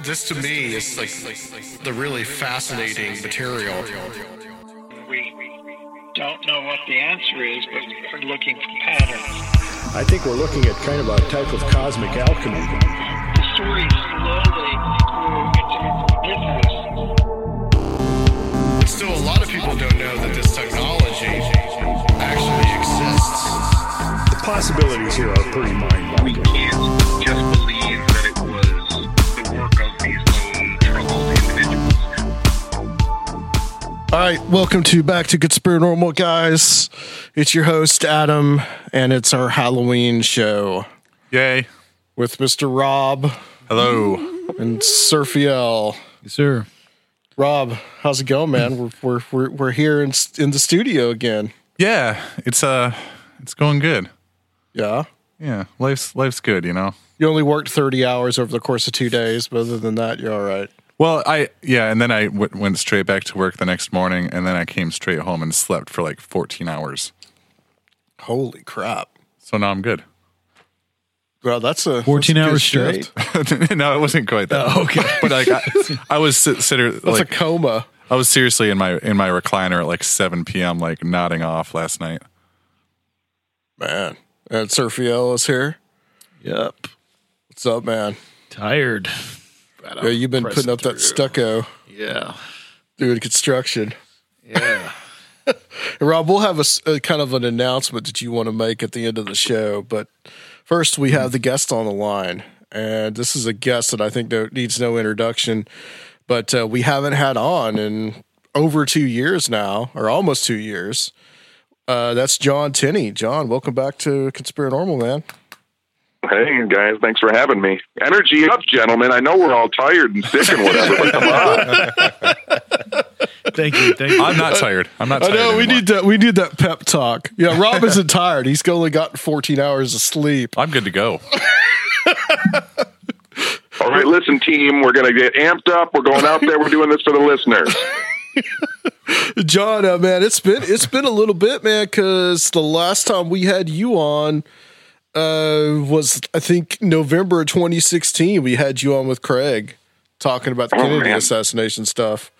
This to me is like the really fascinating material. We don't know what the answer is, but we're looking for patterns. I think we're looking at kind of a type of cosmic alchemy. The story slowly grew into business. Still, a lot of people don't know that this technology actually exists. The possibilities here are pretty mind-boggling. We can't All right, welcome to Back to Good Spirit Normal, guys. It's your host, Adam, and it's our Halloween show Yay. with Mr. Rob Hello. and Surfiel. Yes, sir. Rob, how's it going, man? We're, we're, we're, we're here in, in the studio again. Yeah, it's uh it's going good. Yeah. Yeah, life's life's good, you know. You only worked 30 hours over the course of two days, but other than that, you're all right. Well, I yeah, and then I w- went straight back to work the next morning and then I came straight home and slept for like 14 hours. Holy crap. So now I'm good. Well, that's a 14 that's a hours straight? no, it wasn't quite that. Oh, okay. But like I, I was sit- sitter, That's like a coma. I was seriously in my in my recliner at like 7 p.m. like nodding off last night. Man. And Surfiel is here. Yep. What's up, man? Tired. Yeah, you've been putting up that stucco Yeah. doing construction. Yeah. Rob, we'll have a kind of an announcement that you want to make at the end of the show. But first, we have the guest on the line. And this is a guest that I think no, needs no introduction, but uh, we haven't had on in over two years now, or almost two years. Uh, that's John Tenney. John, welcome back to Conspiracy Normal, man. Hey guys, thanks for having me. Energy up, gentlemen. I know we're all tired and sick and whatever, but come on. Thank you. Thank you. I'm not tired. I'm not I tired. know we need that. We need that pep talk. Yeah, Rob isn't tired. He's only got 14 hours of sleep. I'm good to go. All right, listen, team. We're gonna get amped up. We're going out there. We're doing this for the listeners. John, uh, man, it's been it's been a little bit, man, because the last time we had you on uh, was I think November 2016. We had you on with Craig talking about the Oh, Kennedy man. assassination stuff.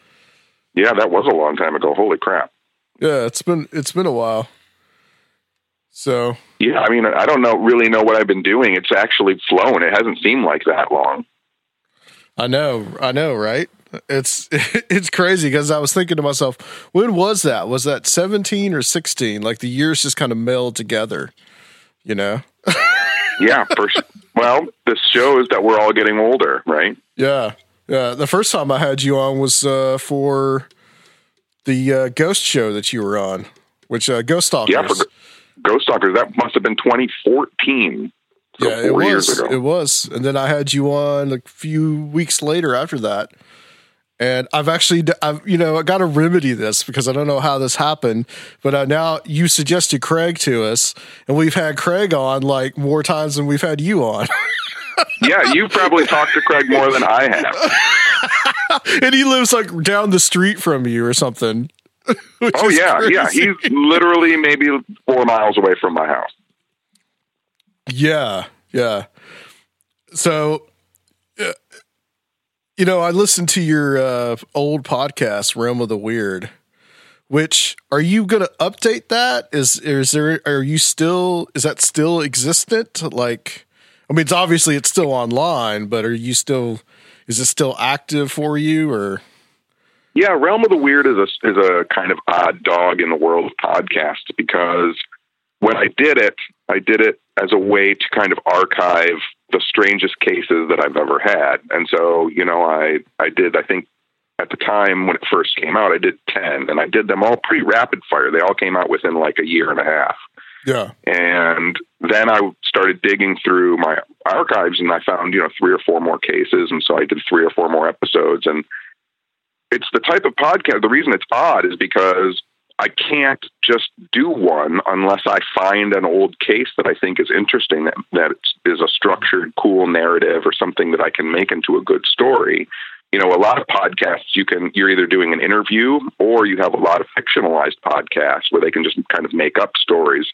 Yeah, that was a long time ago. Holy crap. Yeah, it's been it's been a while. So Yeah, I mean, I don't know really know what I've been doing. It's actually flown. It hasn't seemed like that long. I know, I know, right? It's it's crazy because I was thinking to myself, when was that? Was that 17 or 16? Like the years just kind of meld together, you know? Yeah, for, s- well, this shows that we're all getting older, right? Yeah, yeah. The first time I had you on was uh, for the uh, ghost show that you were on, which uh, Ghost Stalkers. Yeah, for Ghost Stalkers. That must have been 2014. So yeah, it was. It was, and then I had you on a few weeks later after that. And I've actually, I've you know, I got to remedy this because I don't know how this happened. But uh, now you suggested Craig to us, and we've had Craig on like more times than we've had you on. yeah, you probably talked to Craig more than I have. and he lives like down the street from you or something. Oh yeah, yeah. He's literally maybe four miles away from my house. Yeah, yeah. So, you know, I listened to your uh, old podcast, Realm of the Weird. Which are you going to update that? Is is there? Are you still? Is that still existent? Like, I mean, it's obviously it's still online, but are you still? Is it still active for you? Or Yeah, Realm of the Weird is a is a kind of odd dog in the world of podcasts because when I did it, I did it as a way to kind of archive the strangest cases that I've ever had. And so, you know, I I did I think at the time when it first came out, I did 10 and I did them all pretty rapid fire. They all came out within like a year and a half. Yeah. And then I started digging through my archives and I found, you know, three or four more cases. And so I did three or four more episodes. And it's the type of podcast. The reason it's odd is because I can't just do one unless I find an old case that I think is interesting, that, that is a structured, cool narrative or something that I can make into a good story. You know, a lot of podcasts, you can, you're either doing an interview or you have a lot of fictionalized podcasts where they can just kind of make up stories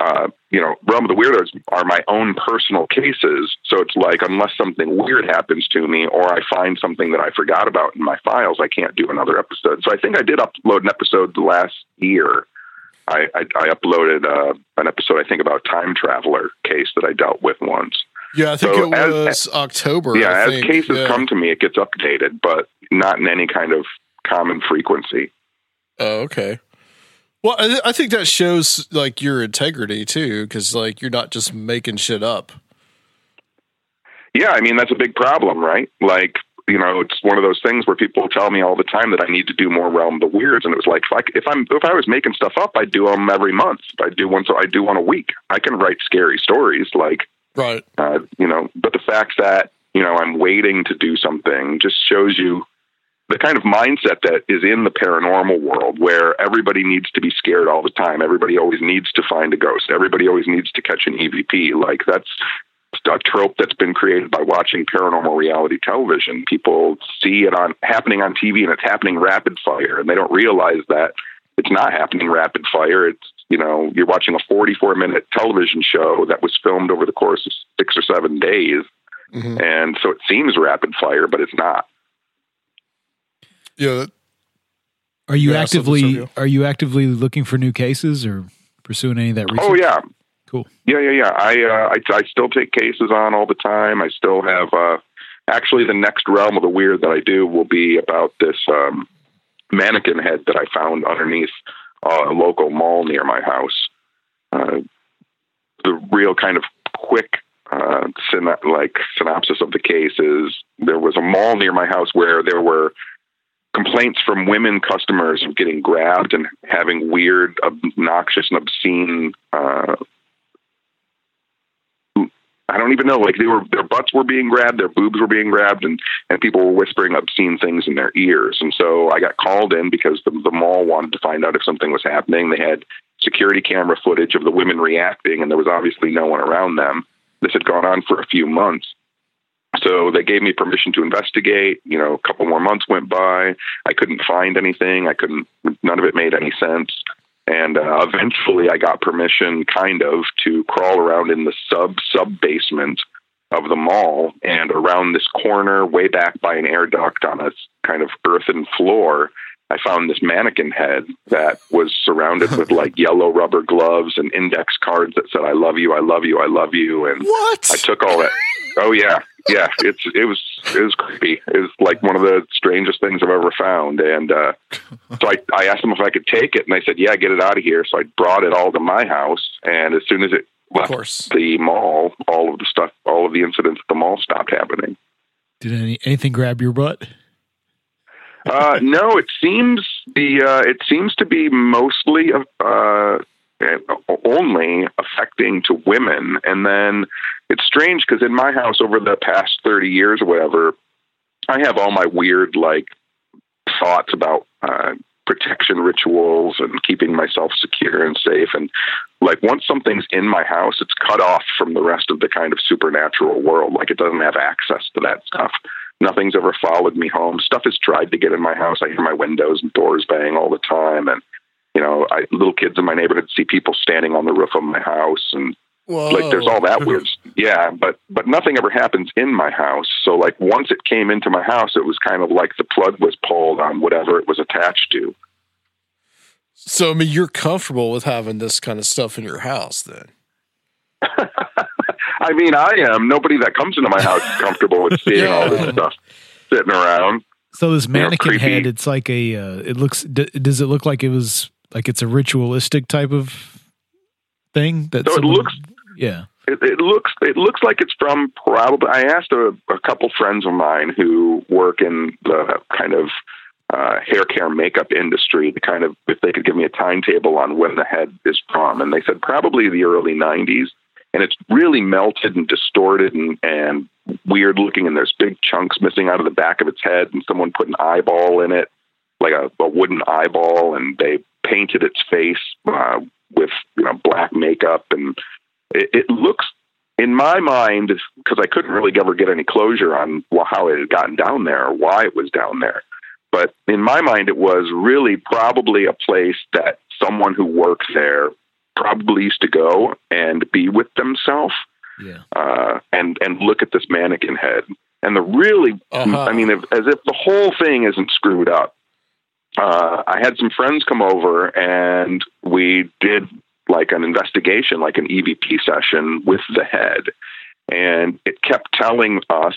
uh, you know, Realm of the Weirdos are my own personal cases. So it's like, unless something weird happens to me or I find something that I forgot about in my files, I can't do another episode. So I think I did upload an episode last year. I, I, I uploaded uh, an episode, I think, about time traveler case that I dealt with once. Yeah, I think So it as- was October. yeah, as cases Yeah. come to me, it gets updated, but not in any kind of common frequency. Oh, okay. Well, I, th- I think that shows like your integrity too, because like you're not just making shit up. Yeah, I mean that's a big problem, right? Like, you know, it's one of those things where people tell me all the time that I need to do more Realm of the Weirds, and it was like if, I, if I'm if I was making stuff up, I'd do them every month. I'd do one, so I do one a week. I can write scary stories, like Right. uh, you know, but the fact that you know I'm waiting to do something just shows you the kind of mindset that is in the paranormal world where everybody needs to be scared all the time. Everybody always needs to find a ghost. Everybody always needs to catch an EVP. Like that's a trope that's been created by watching paranormal reality television. People see it on happening on TV and it's happening rapid fire and they don't realize that it's not happening rapid fire. It's you know, you're watching a 44 minute television show that was filmed over the course of six or seven days. Mhm. And so it seems rapid fire, but it's not. Yeah. Are you Yeah, actively are you actively looking for new cases or pursuing any of that research? Oh yeah, Cool. Yeah, yeah, yeah. I, uh, I I still take cases on all the time. I still have. Uh, actually, the next realm of the weird that I do will be about this um, mannequin head that I found underneath uh, a local mall near my house. Uh, the real kind of quick uh, syn- like synopsis of the case is there was a mall near my house where there were complaints from women customers of getting grabbed and having weird, obnoxious, and obscene uh, I don't even know. Like they were, their butts were being grabbed, their boobs were being grabbed, and and people were whispering obscene things in their ears. And so I got called in because the, the mall wanted to find out if something was happening. They had security camera footage of the women reacting, and there was obviously no one around them. This had gone on for a few months. So they gave me permission to investigate. You know, a couple more months went by. I couldn't find anything. I couldn't. None of it made any sense. And uh, eventually, I got permission, kind of, to crawl around in the sub sub basement of the mall and around this corner, way back by an air duct on a kind of earthen floor. I found this mannequin head that was surrounded with like yellow rubber gloves and index cards that said "I love you, I love you, I love you." And What? I took all that. Oh yeah, yeah. It's it was it was creepy. It was like one of the strangest things I've ever found. And uh, so I I asked them if I could take it, and they said, "Yeah, get it out of here." So I brought it all to my house, and as soon as it left course. the mall, all of the stuff, all of the incidents at the mall stopped happening. Did any, anything grab your butt? Uh, no, it seems the uh, it seems to be mostly uh, only affecting to women, and then it's strange because in my house over the past thirty years or whatever, I have all my weird like thoughts about uh, protection rituals and keeping myself secure and safe, and like once something's in my house, it's cut off from the rest of the kind of supernatural world. Like it doesn't have access to that stuff. Nothing's ever followed me home. Stuff has tried to get in my house. I hear my windows and doors bang all the time, and you know, I, little kids in my neighborhood see people standing on the roof of my house, and Whoa. like there's all that weird. Yeah, but but nothing ever happens in my house. So like once it came into my house, it was kind of like the plug was pulled on whatever it was attached to. So I mean, you're comfortable with having this kind of stuff in your house, then? I mean, I am. Nobody that comes into my house is comfortable with seeing all this stuff sitting around. So this know, mannequin creepy. head, it's like a. Uh, it looks. D- does it look like it was like it's a ritualistic type of thing? That So it looks- Yeah. it, it looks it looks like it's from probably. I asked a, a couple friends of mine who work in the kind of uh, hair care makeup industry to kind of if they could give me a timetable on when the head is from, and they said probably the early '90s. And it's really melted and distorted and, and weird looking, and there's big chunks missing out of the back of its head, and someone put an eyeball in it, like a, a wooden eyeball, and they painted its face uh, with you know black makeup, and it, it looks in my mind because I couldn't really ever get any closure on how it had gotten down there or why it was down there. But in my mind, it was really probably a place that someone who works there probably used to go and be with themselves Yeah. uh, and and look at this mannequin head. And the really, Uh-huh. I mean, if, as if the whole thing isn't screwed up. Uh, I had some friends come over and we did like an investigation, like an EVP session with the head, and it kept telling us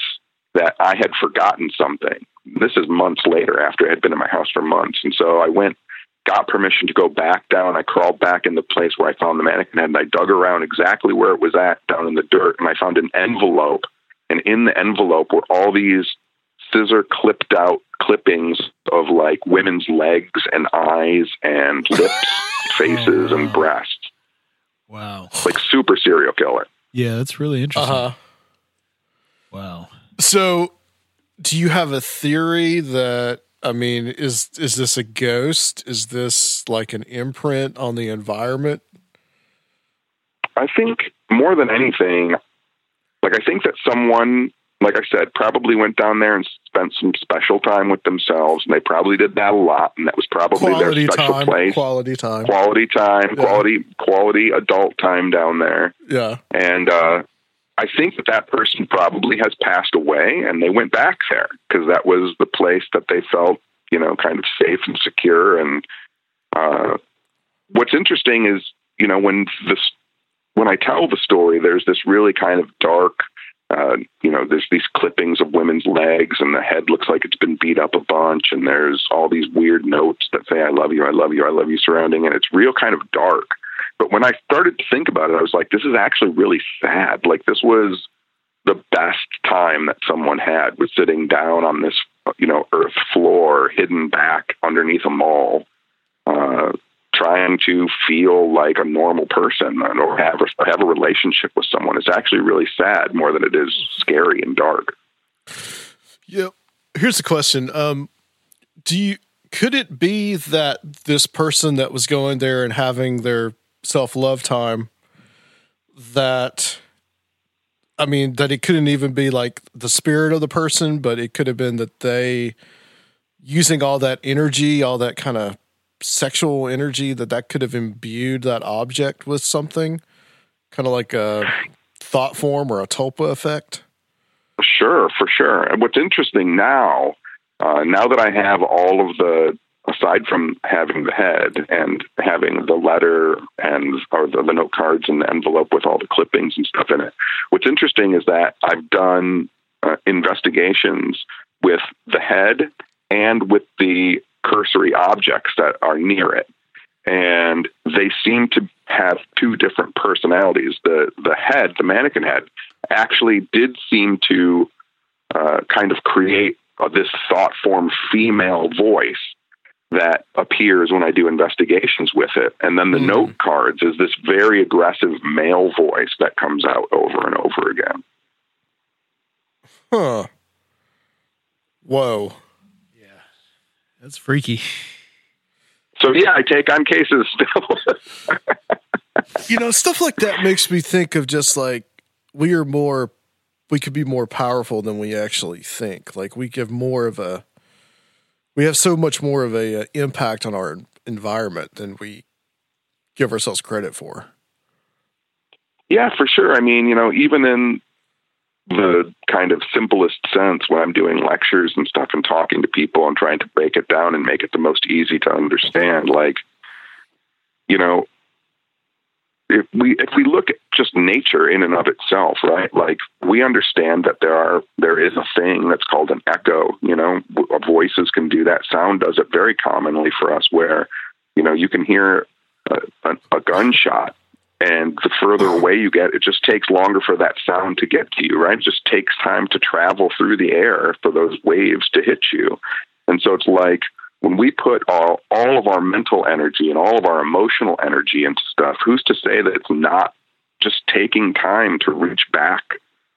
that I had forgotten something. This is months later after I had been in my house for months, and so I went got permission to go back down. I crawled back in the place where I found the mannequin head and I dug around exactly where it was at down in the dirt and I found an envelope. And in the envelope were all these scissor clipped out clippings of like women's legs and eyes and lips, faces, and breasts. Wow. Like super serial killer. Yeah, that's really interesting. Uh huh. Wow. So, do you have a theory that I mean, is is this a ghost? Is this like an imprint on the environment? I think more than anything, like I think that someone, like I said, probably went down there and spent some special time with themselves, and they probably did that a lot, and that was probably Quality their special time. place. Quality time. Quality time, Yeah. quality quality adult time down there, Yeah. and uh, I think that that person probably has passed away, and they went back there because that was the place that they felt, you know, kind of safe and secure. And uh, what's interesting is, you know, when this when I tell the story, there's this really kind of dark, uh, you know, there's these clippings of women's legs, and the head looks like it's been beat up a bunch, and there's all these weird notes that say "I love you, I love you, I love you" surrounding, and it's real kind of dark. But when I started to think about it, I was like, this is actually really sad. Like this was the best time that someone had was sitting down on this, you know, earth floor, hidden back underneath a mall, uh, trying to feel like a normal person or have a, have a relationship with someone. It's actually really sad more than it is scary and dark. Yeah. Here's the question. Um, do you could it be that this person that was going there and having their self love time that I mean that it couldn't even be like the spirit of the person, but it could have been that they using all that energy, all that kind of sexual energy that that could have imbued that object with something kind of like a thought form or a tulpa effect. Sure, for sure. And what's interesting now, uh, now that I have all of the, aside from having the head and having the letter and or the, the note cards and the envelope with all the clippings and stuff in it, what's interesting is that I've done uh, investigations with the head and with the cursory objects that are near it. And they seem to have two different personalities. The the head, the mannequin head, actually did seem to uh, kind of create uh, this thought form female voice that appears when I do investigations with it. And then the mm-hmm. note cards is this very aggressive male voice that comes out over and over again. Huh. Whoa. Yeah. That's freaky. So yeah, I take on cases still. You know, stuff like that makes me think of just like we are more, we could be more powerful than we actually think. Like we give more of a, we have so much more of a, uh impact on our environment than we give ourselves credit for. Yeah, for sure. I mean, you know, even in the kind of simplest sense when I'm doing lectures and stuff and talking to people and trying to break it down and make it the most easy to understand, like, you know, if we if we look at just nature in and of itself, right? Like we understand that there are there is a thing that's called an echo. You know, uh, voices can do that. Sound does it very commonly for us, where you know you can hear a, a, a gunshot And the further away you get, it just takes longer for that sound to get to you, right? It just takes time to travel through the air for those waves to hit you. And so it's like when we put all, all of our mental energy and all of our emotional energy into stuff, who's to say that it's not just taking time to reach back,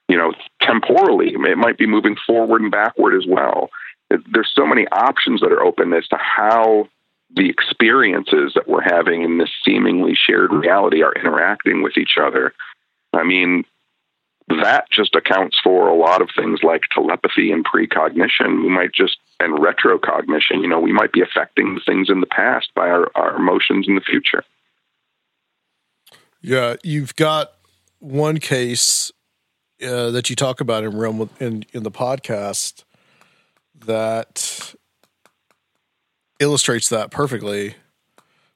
you know, temporally? It might be moving forward and backward as well. There's so many options that are open as to how the experiences that we're having in this seemingly shared reality are interacting with each other. I mean, that just accounts for a lot of things like telepathy and precognition. We might just, and retrocognition, you know, we might be affecting things in the past by our, our emotions in the future. Yeah, you've got one case uh, that you talk about in Realm in in the podcast that illustrates that perfectly.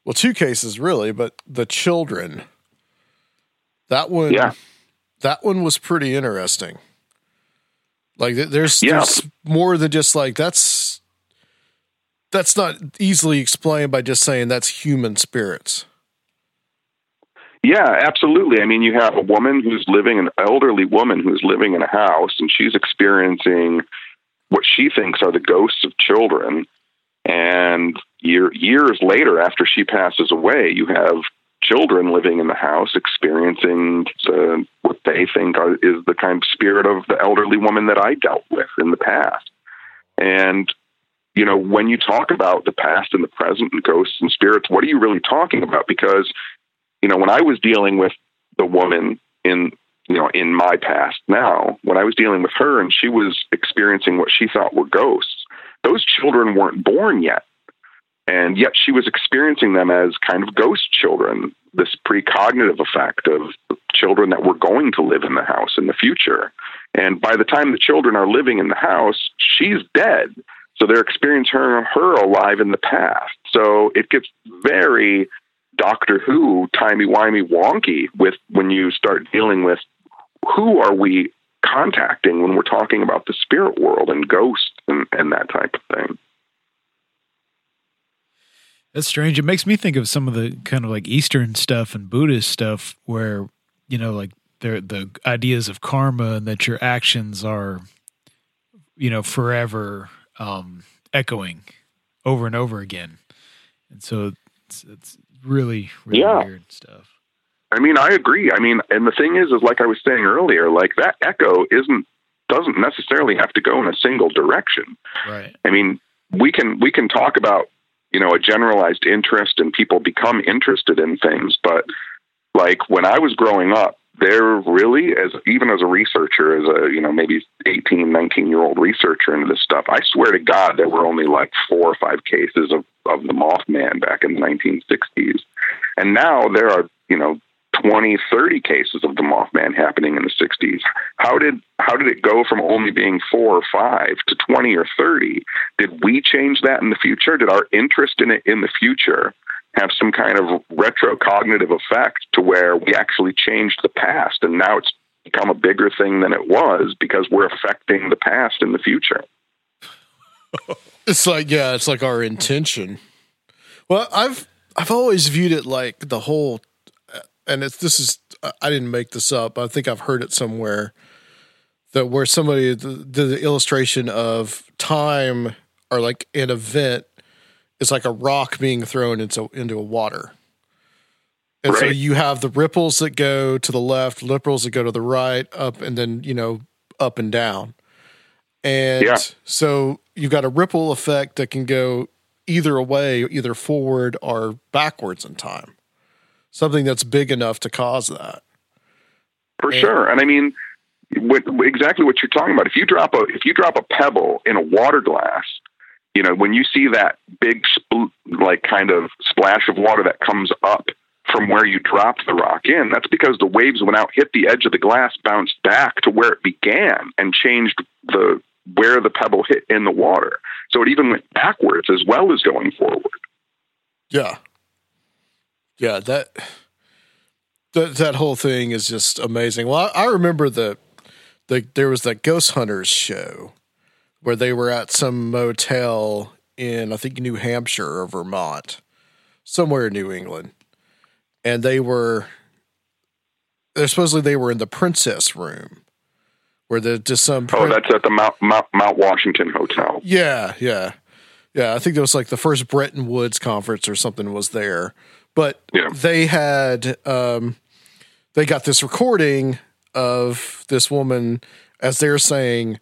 Well, two cases really, but the children. That one, yeah. that one was pretty interesting. Like there's Yeah. there's more than just like that's that's not easily explained by just saying that's human spirits. Yeah, absolutely. I mean, you have a woman who's living, an elderly woman who's living in a house, and she's experiencing what she thinks are the ghosts of children. And year, years later, after she passes away, you have children living in the house experiencing uh, what they think are, is the kind of spirit of the elderly woman that I dealt with in the past. And you know, when you talk about the past and the present and ghosts and spirits, what are you really talking about? Because you know, when I was dealing with the woman in you know in my past now, when I was dealing with her and she was experiencing what she thought were ghosts, those children weren't born yet. And yet she was experiencing them as kind of ghost children, this precognitive effect of children that were going to live in the house in the future. And by the time the children are living in the house, she's dead. So they're experiencing her, her alive in the past. So it gets very Doctor Who, timey wimey wonky with when you start dealing with who are we contacting when we're talking about the spirit world and ghosts and, and that type of thing. That's strange. It makes me think of some of the kind of like Eastern stuff and Buddhist stuff where, you know, like the the ideas of karma and that your actions are, you know, forever um, echoing over and over again. And so it's, it's really, really Yeah. weird stuff. I mean, I agree. I mean, and the thing is, is like I was saying earlier, like that echo isn't doesn't necessarily have to go in a single direction. Right. I mean, we can we can talk about you know a generalized interest and people become interested in things, but like when I was growing up, there really as even as a researcher, as a you know maybe 18, 19 year old researcher into this stuff, I swear to God, there were only like four or five cases of of the Mothman back in the 1960s, and now there are you know 20, 30 cases of the Mothman happening in the 60s. How did how did it go from only being four or five to 20 or 30? Did we change that in the future? Did our interest in it in the future have some kind of retrocognitive effect to where we actually changed the past and now it's become a bigger thing than it was because we're affecting the past in the future? It's like yeah, it's like our intention. Well, I've I've always viewed it like the whole, and it's this is I didn't make this up. I think I've heard it somewhere that where somebody did the illustration of time or like an event is like a rock being thrown into into a water. And so you have the ripples that go to the left, ripples that go to the right, up and then, you know, up and down. And Yeah. so you've got a ripple effect that can go either way, either forward or backwards in time. Something that's big enough to cause that. For sure. And I mean, what, exactly what you're talking about. If you drop a if you drop a pebble in a water glass, you know when you see that big spl- like kind of splash of water that comes up from where you dropped the rock in, that's because the waves went out, hit the edge of the glass, bounced back to where it began, and changed the where the pebble hit in the water. So it even went backwards as well as going forward. Yeah. Yeah, that that that whole thing is just amazing. Well, I, I remember the the there was that Ghost Hunters show where they were at some motel in I think New Hampshire or Vermont, somewhere in New England. And they were they're supposedly they were in the princess room where the just some Oh, that's at the Mount, Mount, Mount Washington Hotel. yeah yeah yeah i think it was like the first bretton woods conference or something was there but Yeah. they had um they got this recording of this woman as they're saying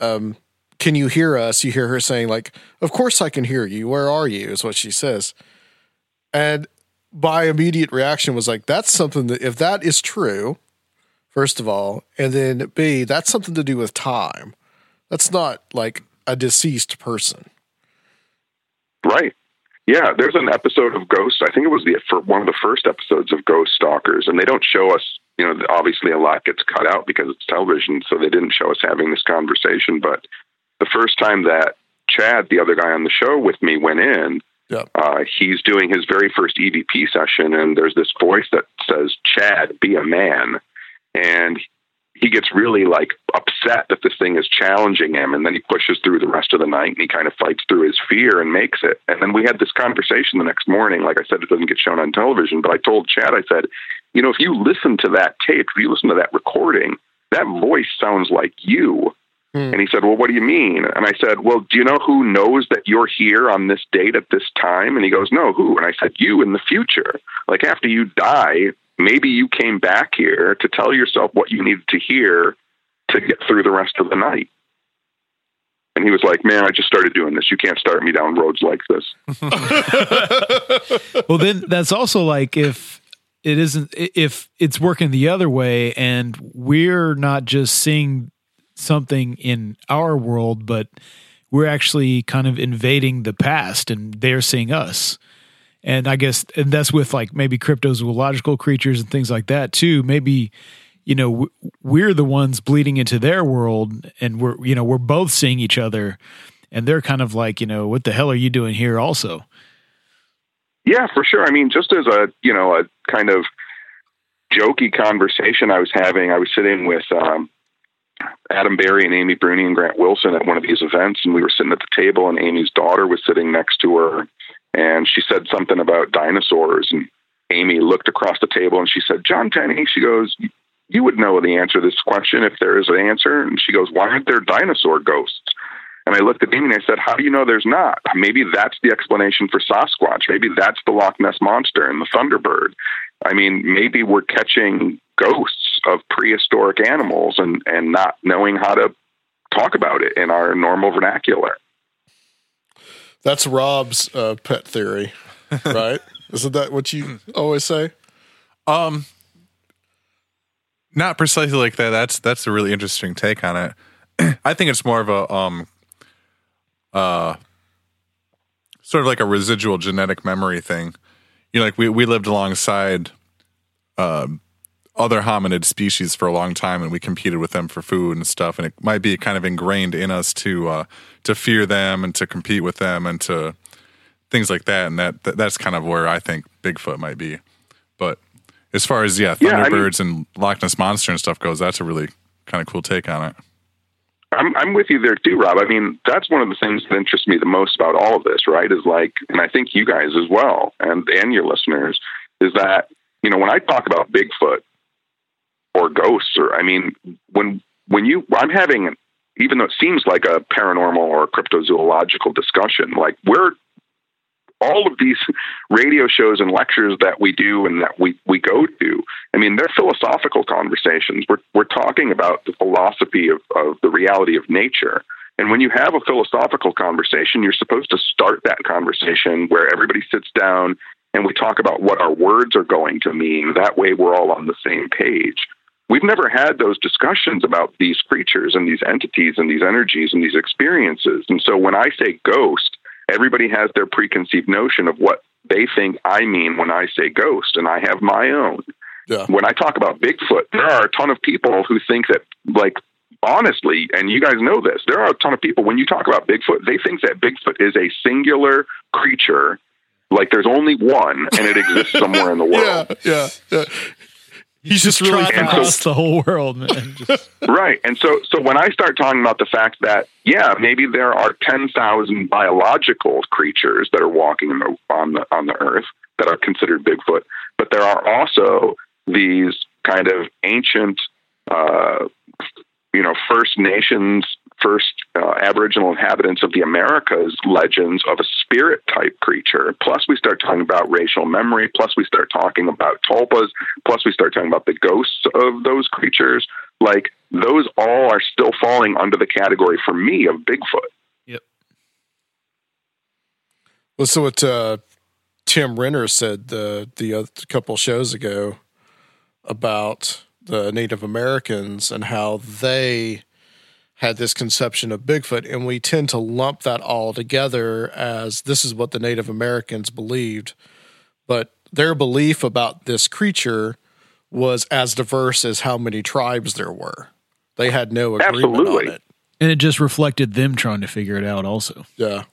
um can you hear us? You hear her saying like of course i can hear you. Where are you? is what she says. And my immediate reaction was like that's something that if that is true first of all and then b that's something to do with time. That's not like a deceased person. Right. Yeah, there's an episode of Ghost. I think it was the for one of the first episodes of Ghost Stalkers, and they don't show us. You know, obviously a lot gets cut out because it's television, so they didn't show us having this conversation. But the first time that Chad, the other guy on the show with me, went in, uh, he's doing his very first EVP session, and there's this voice that says, "Chad, be a man," and he gets really like upset that this thing is challenging him and then he pushes through the rest of the night and he kind of fights through his fear and makes it. And then we had this conversation the next morning. Like i said it doesn't get shown on television but i told chad i said you know if you listen to that tape if you listen to that recording that voice sounds like you. Hmm. And he said well what do you mean? And i said well do you know who knows that you're here on this date at this time? And he goes no who? And i said you in the future. Like after you die maybe you came back here to tell yourself what you needed to hear to get through the rest of the night. And he was like, Man, I just started doing this. You can't start me down roads like this. well then that's also like if it isn't if it's working the other way and we're not just seeing something in our world but we're actually kind of invading the past and they're seeing us and i guess and that's with like maybe cryptozoological creatures and things like that too. Maybe you know we're the ones bleeding into their world and we're you know we're both seeing each other and they're kind of like you know what the hell are you doing here also? Yeah, for sure. I mean, just as a you know a kind of jokey conversation I was having, I was sitting with um, Adam Berry and Amy Bruni and Grant Wilson at one of these events, and we were sitting at the table, and Amy's daughter was sitting next to her, and she said something about dinosaurs, and Amy looked across the table and she said, "John Tenney," she goes. You would know the answer to this question if there is an answer. And she goes, Why aren't there dinosaur ghosts? And I looked at Amy and I said, How do you know there's not? Maybe that's the explanation for Sasquatch. Maybe that's the Loch Ness Monster and the Thunderbird. I mean, maybe we're catching ghosts of prehistoric animals and, and not knowing how to talk about it in our normal vernacular. That's Rob's uh, pet theory, right? Isn't that what you always say? Um, not precisely like that. That's that's a really interesting take on it. I think it's more of a um, uh, sort of like a residual genetic memory thing. You know, like we we lived alongside um other hominid species for a long time, and we competed with them for food and stuff. And it might be kind of ingrained in us to uh, to fear them and to compete with them and to things like that. And that, that that's kind of where I think Bigfoot might be. But as far as yeah, Yeah, I mean- Thunderbirds and Loch Ness monster and stuff goes, that's a really kind of cool take on it. I'm I'm with you there too, Rob. I mean, that's one of the things that interests me the most about all of this, right? Is like, and I think you guys as well, and and your listeners, is that you know when I talk about Bigfoot or ghosts, or I mean, when when you I'm having, even though it seems like a paranormal or cryptozoological discussion, like we're all of these radio shows and lectures that we do and that we, we go to, I mean, they're philosophical conversations. We're, we're talking about the philosophy of, of the reality of nature. And when you have a philosophical conversation, you're supposed to start that conversation where everybody sits down and we talk about what our words are going to mean. That way, we're all on the same page. We've never had those discussions about these creatures and these entities and these energies and these experiences. And so when I say ghost, everybody has their preconceived notion of what they think I mean when I say ghost, and I have my own. Yeah. When I talk about Bigfoot, there are a ton of people who think that, like, honestly, and you guys know this, there are a ton of people, when you talk about Bigfoot, they think that Bigfoot is a singular creature, like there's only one, and it exists somewhere in the world. Yeah, yeah, yeah. He's just really trotting And so- across the whole world, man. Just, Right. And so so when I start talking about the fact that yeah, maybe there are 10,000 biological creatures that are walking in the, on the on the earth that are considered Bigfoot, but there are also these kind kind of ancient, uh, you know, First Nations, first uh, Aboriginal inhabitants of the Americas legends of a spirit type creature. Plus, we start talking about racial memory. Plus, we start talking about tulpas. Plus, we start talking about the ghosts of those creatures. Like, those all are still falling under the category for me of Bigfoot. Yep. Listen what uh, Tim Renner said the the other couple shows ago about the Native Americans and how they had this conception of Bigfoot, and we tend to lump that all together as this is what the Native Americans believed, but their belief about this creature was as diverse as how many tribes there were. They had no agreement Absolutely. on it. And it just reflected them trying to figure it out also. Yeah.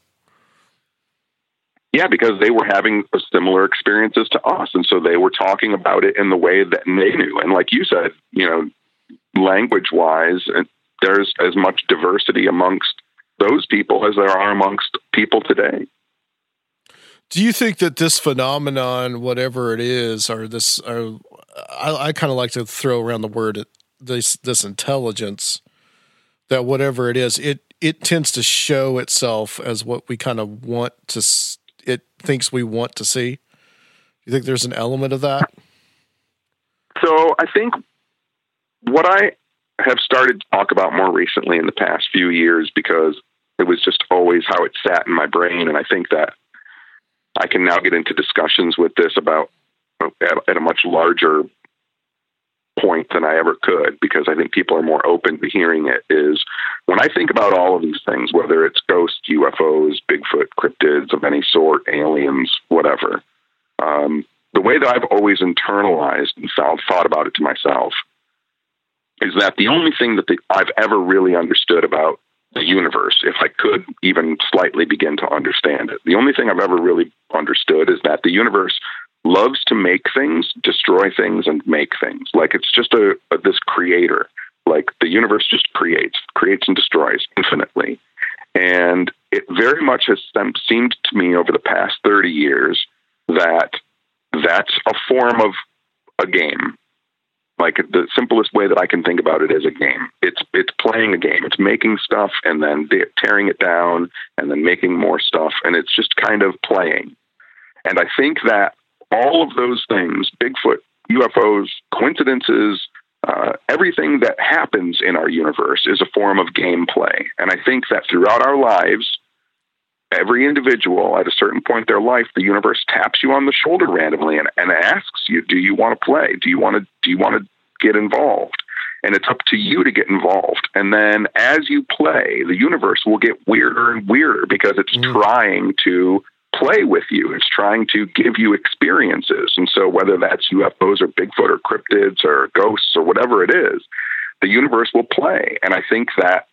Yeah, because they were having similar experiences to us. And so they were talking about it in the way that they knew. And like you said, you know, language wise, there's as much diversity amongst those people as there are amongst people today. Do you think that this phenomenon, whatever it is, or this, or I, I kind of like to throw around the word this this intelligence, that whatever it is, it it tends to show itself as what we kind of want to. It thinks we want to see. You think there's an element of that? So I think what I have started to talk about more recently in the past few years, because it was just always how it sat in my brain, and I think that I can now get into discussions with this about at, at a much larger point than I ever could, because I think people are more open to hearing it. Is when I think about all of these things, whether it's ghosts, UFOs, Bigfoot, cryptids of any sort, aliens, whatever. Um, the way that I've always internalized and thought, thought about it to myself is that the only thing that the, I've ever really understood about the universe, if I could even slightly begin to understand it, the only thing I've ever really understood is that the universe loves to make things, destroy things, and make things. Like it's just a, a this creator. Like the universe just creates, creates and destroys infinitely. And it very much has seemed to me over the past 30 years that that's a form of a game. Like the simplest way that I can think about it is a game. It's it's playing a game. It's making stuff and then tearing it down and then making more stuff, and it's just kind of playing. And I think that all of those things, Bigfoot, UFOs, coincidences, uh, everything that happens in our universe is a form of gameplay. And I think that throughout our lives, every individual at a certain point in their life, the universe taps you on the shoulder randomly and, and asks you, "Do you want to play? Do you want to? Do you want to get involved?" And it's up to you to get involved. And then as you play, the universe will get weirder and weirder because it's mm. trying to play with you. It's trying to give you experiences. And so whether that's UFOs or Bigfoot or cryptids or ghosts or whatever it is, the universe will play. And I think that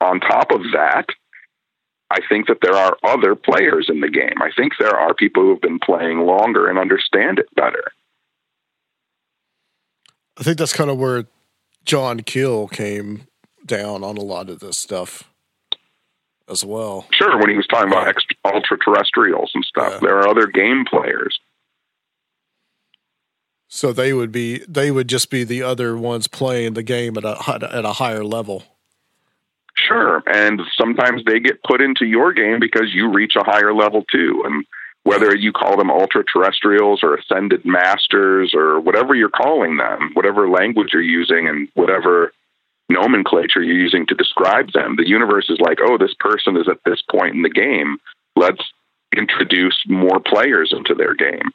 on top of that, I think that there are other players in the game. I think there are people who have been playing longer and understand it better. I think that's kind of where John Keel came down on a lot of this stuff as well. Sure, when he was talking about extra, ultra terrestrials and stuff, Yeah. there are other game players. So they would be they would just be the other ones playing the game at a at a higher level. Sure. And sometimes they get put into your game because you reach a higher level too. And whether you call them ultra terrestrials or ascended masters or whatever you're calling them, whatever language you're using and whatever nomenclature you're using to describe them, the universe is like, oh, this person is at this point in the game. Let's introduce more players into their game.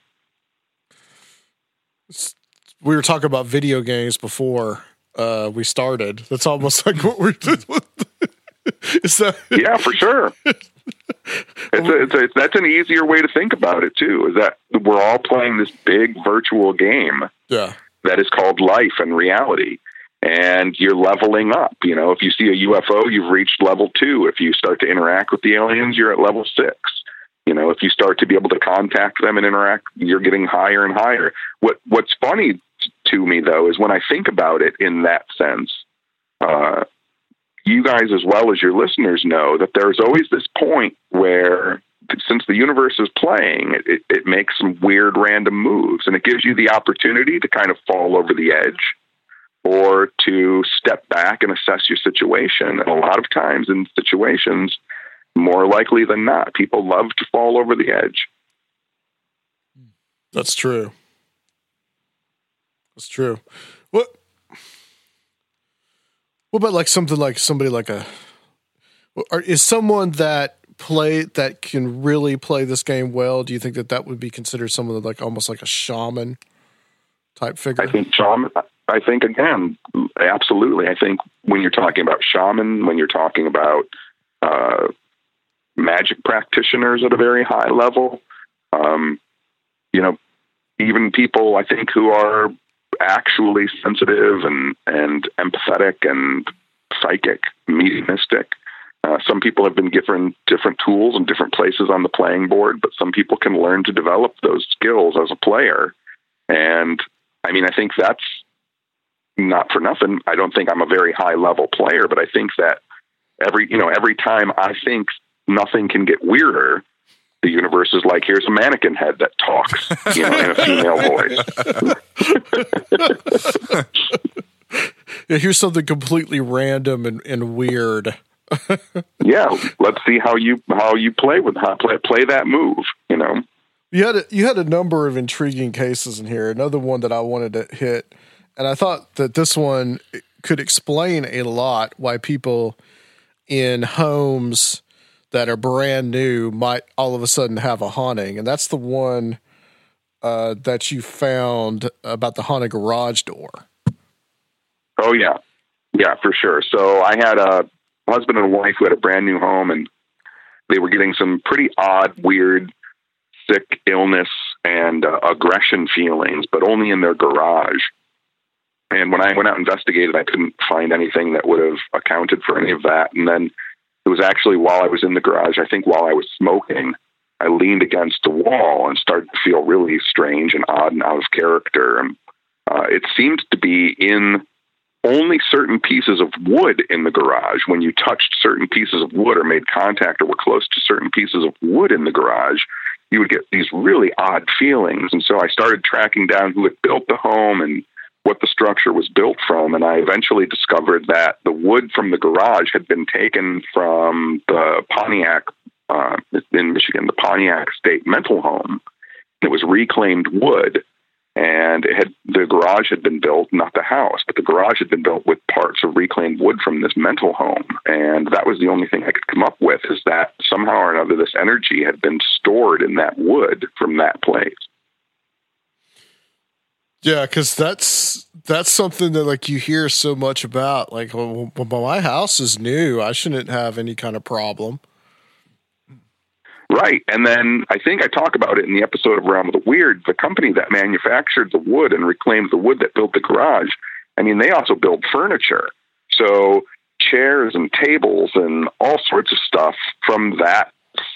We were talking about video games before uh, we started. That's almost like what we're doing. Is that yeah, for sure. It's a, it's a, that's an easier way to think about it too. Is that we're all playing this big virtual game yeah. that is called life and reality, and you're leveling up. You know, if you see a UFO, you've reached level two. If you start to interact with the aliens, you're at level six. You know, if you start to be able to contact them and interact, you're getting higher and higher. What What's funny to me though is when I think about it in that sense. Uh, you guys as well as your listeners know that there's always this point where since the universe is playing, it, it, makes some weird random moves, and it gives you the opportunity to kind of fall over the edge or to step back and assess your situation. And a lot of times in situations, more likely than not, people love to fall over the edge. That's true. That's true. What? What about like something like somebody like a? Or is someone that play that can really play this game well? Do you think that that would be considered someone like almost like a shaman type figure? I think shaman. I think again, absolutely. I think when you're talking about shaman, when you're talking about uh, magic practitioners at a very high level, um, you know, even people I think who are actually sensitive and and empathetic and psychic, mediumistic. Uh, some people have been given different tools and different places on the playing board, but some people can learn to develop those skills as a player. And I mean, I think that's not for nothing. I don't think I'm a very high level player, but I think that every you know every time I think nothing can get weirder, the universe is like, here's a mannequin head that talks, you know, in a female voice. yeah, here's something completely random and, and weird. yeah, let's see how you how you play with how play play that move. You know, you had a, you had a number of intriguing cases in here. Another one that I wanted to hit, and I thought that this one could explain a lot why people in homes that are brand new might all of a sudden have a haunting, and that's the one uh, that you found about the haunted garage door. Oh yeah, yeah, for sure. So I had a husband and wife who had a brand new home and they were getting some pretty odd, weird, sick illness and uh, aggression feelings, but only in their garage. And when I went out and investigated, I couldn't find anything that would have accounted for any of that. And then it was actually while I was in the garage, I think while I was smoking, I leaned against the wall and started to feel really strange and odd and out of character. And uh, it seemed to be in only certain pieces of wood in the garage. When you touched certain pieces of wood or made contact or were close to certain pieces of wood in the garage, you would get these really odd feelings. And so I started tracking down who had built the home and what the structure was built from. And I eventually discovered that the wood from the garage had been taken from the Pontiac, uh, in Michigan, the Pontiac State Mental Home. It was reclaimed wood and it had the garage had been built, not the house, but the garage had been built with parts of reclaimed wood from this mental home, and that was the only thing I could come up with is that somehow or another this energy had been stored in that wood from that place. Yeah, because that's that's something that like you hear so much about. Like, oh, well, my house is new, I shouldn't have any kind of problem. Right. And then I think I talk about it in the episode of Realm of the Weird. The company that manufactured the wood and reclaimed the wood that built the garage, I mean, they also build furniture. So chairs and tables and all sorts of stuff from that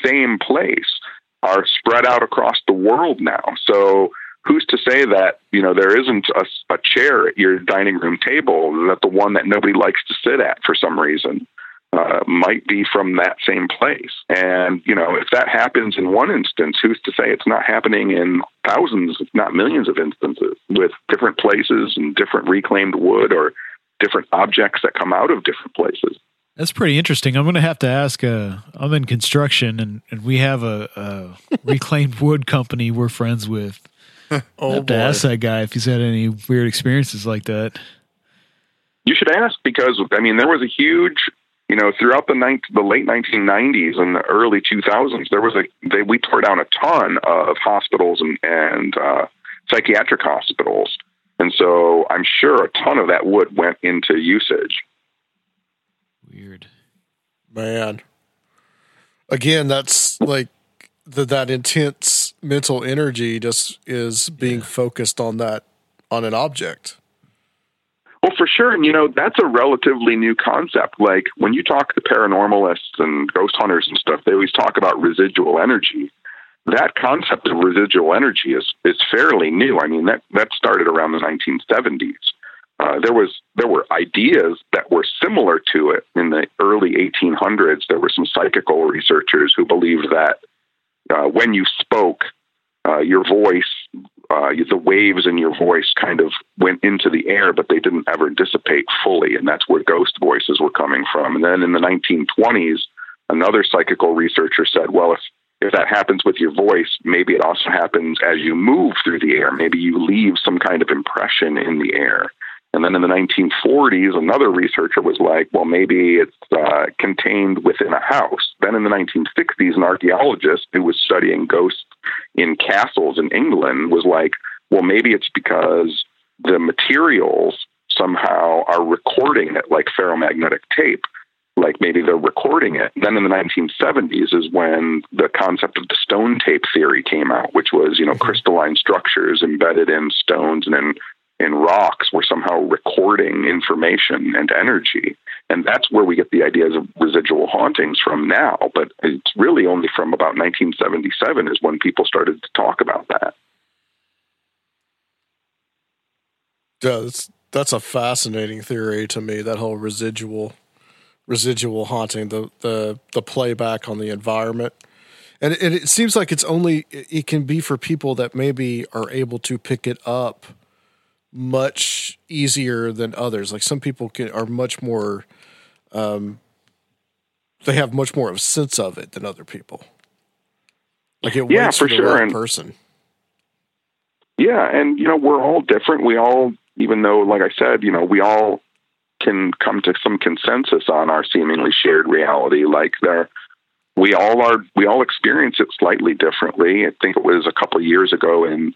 same place are spread out across the world now. So who's to say that you know there isn't a, a chair at your dining room table that the one that nobody likes to sit at for some reason uh, might be from that same place. And, you know, if that happens in one instance, who's to say it's not happening in thousands, if not millions of instances with different places and different reclaimed wood or different objects that come out of different places? That's pretty interesting. I'm going to have to ask. Uh, I'm in construction, and, and we have a, a reclaimed wood company we're friends with. Oh, I have boy. to ask that guy if he's had any weird experiences like that. You should ask because I mean there was a huge you know, throughout the, ni- the late 1990s and the early 2000s, there was a they, we tore down a ton of hospitals and, and uh, psychiatric hospitals, and so I'm sure a ton of that wood went into usage. Weird, man. Again, that's like the, that intense mental energy just is being yeah. focused on that on an object. Well, for sure. And, you know, that's a relatively new concept. Like when you talk to paranormalists and ghost hunters and stuff, they always talk about residual energy. That concept of residual energy is, is fairly new. I mean, that, that started around the 1970s. Uh, there was there were ideas that were similar to it in the early 1800s. There were some psychical researchers who believed that uh, when you spoke, uh, your voice, uh, the waves in your voice kind of went into the air, but they didn't ever dissipate fully. And that's where ghost voices were coming from. And then in the 1920s, another psychical researcher said, well, if if that happens with your voice, maybe it also happens as you move through the air. Maybe you leave some kind of impression in the air. And then in the 1940s, another researcher was like, well, maybe it's uh, contained within a house. Then in the 1960s, an archaeologist who was studying ghosts in castles in England was like, well, maybe it's because the materials somehow are recording it like ferromagnetic tape. Like maybe they're recording it. Then in the 1970s is when the concept of the stone tape theory came out, which was, you know, crystalline structures embedded in stones and in in rocks were somehow recording information and energy. And that's where we get the ideas of residual hauntings from now. But it's really only from about 1977 is when people started to talk about that. Yeah, that's, that's a fascinating theory to me. That whole residual residual haunting, the the the playback on the environment. And it, it seems like it's only it can be for people that maybe are able to pick it up much easier than others. Like some people can are much more, um, they have much more of a sense of it than other people. Like it Yeah, waits for for the sure, right and- person. Yeah, and you know we're all different. We all, even though, like I said, you know, we all can come to some consensus on our seemingly shared reality. Like there, we all are, we all experience it slightly differently. I think it was a couple of years ago in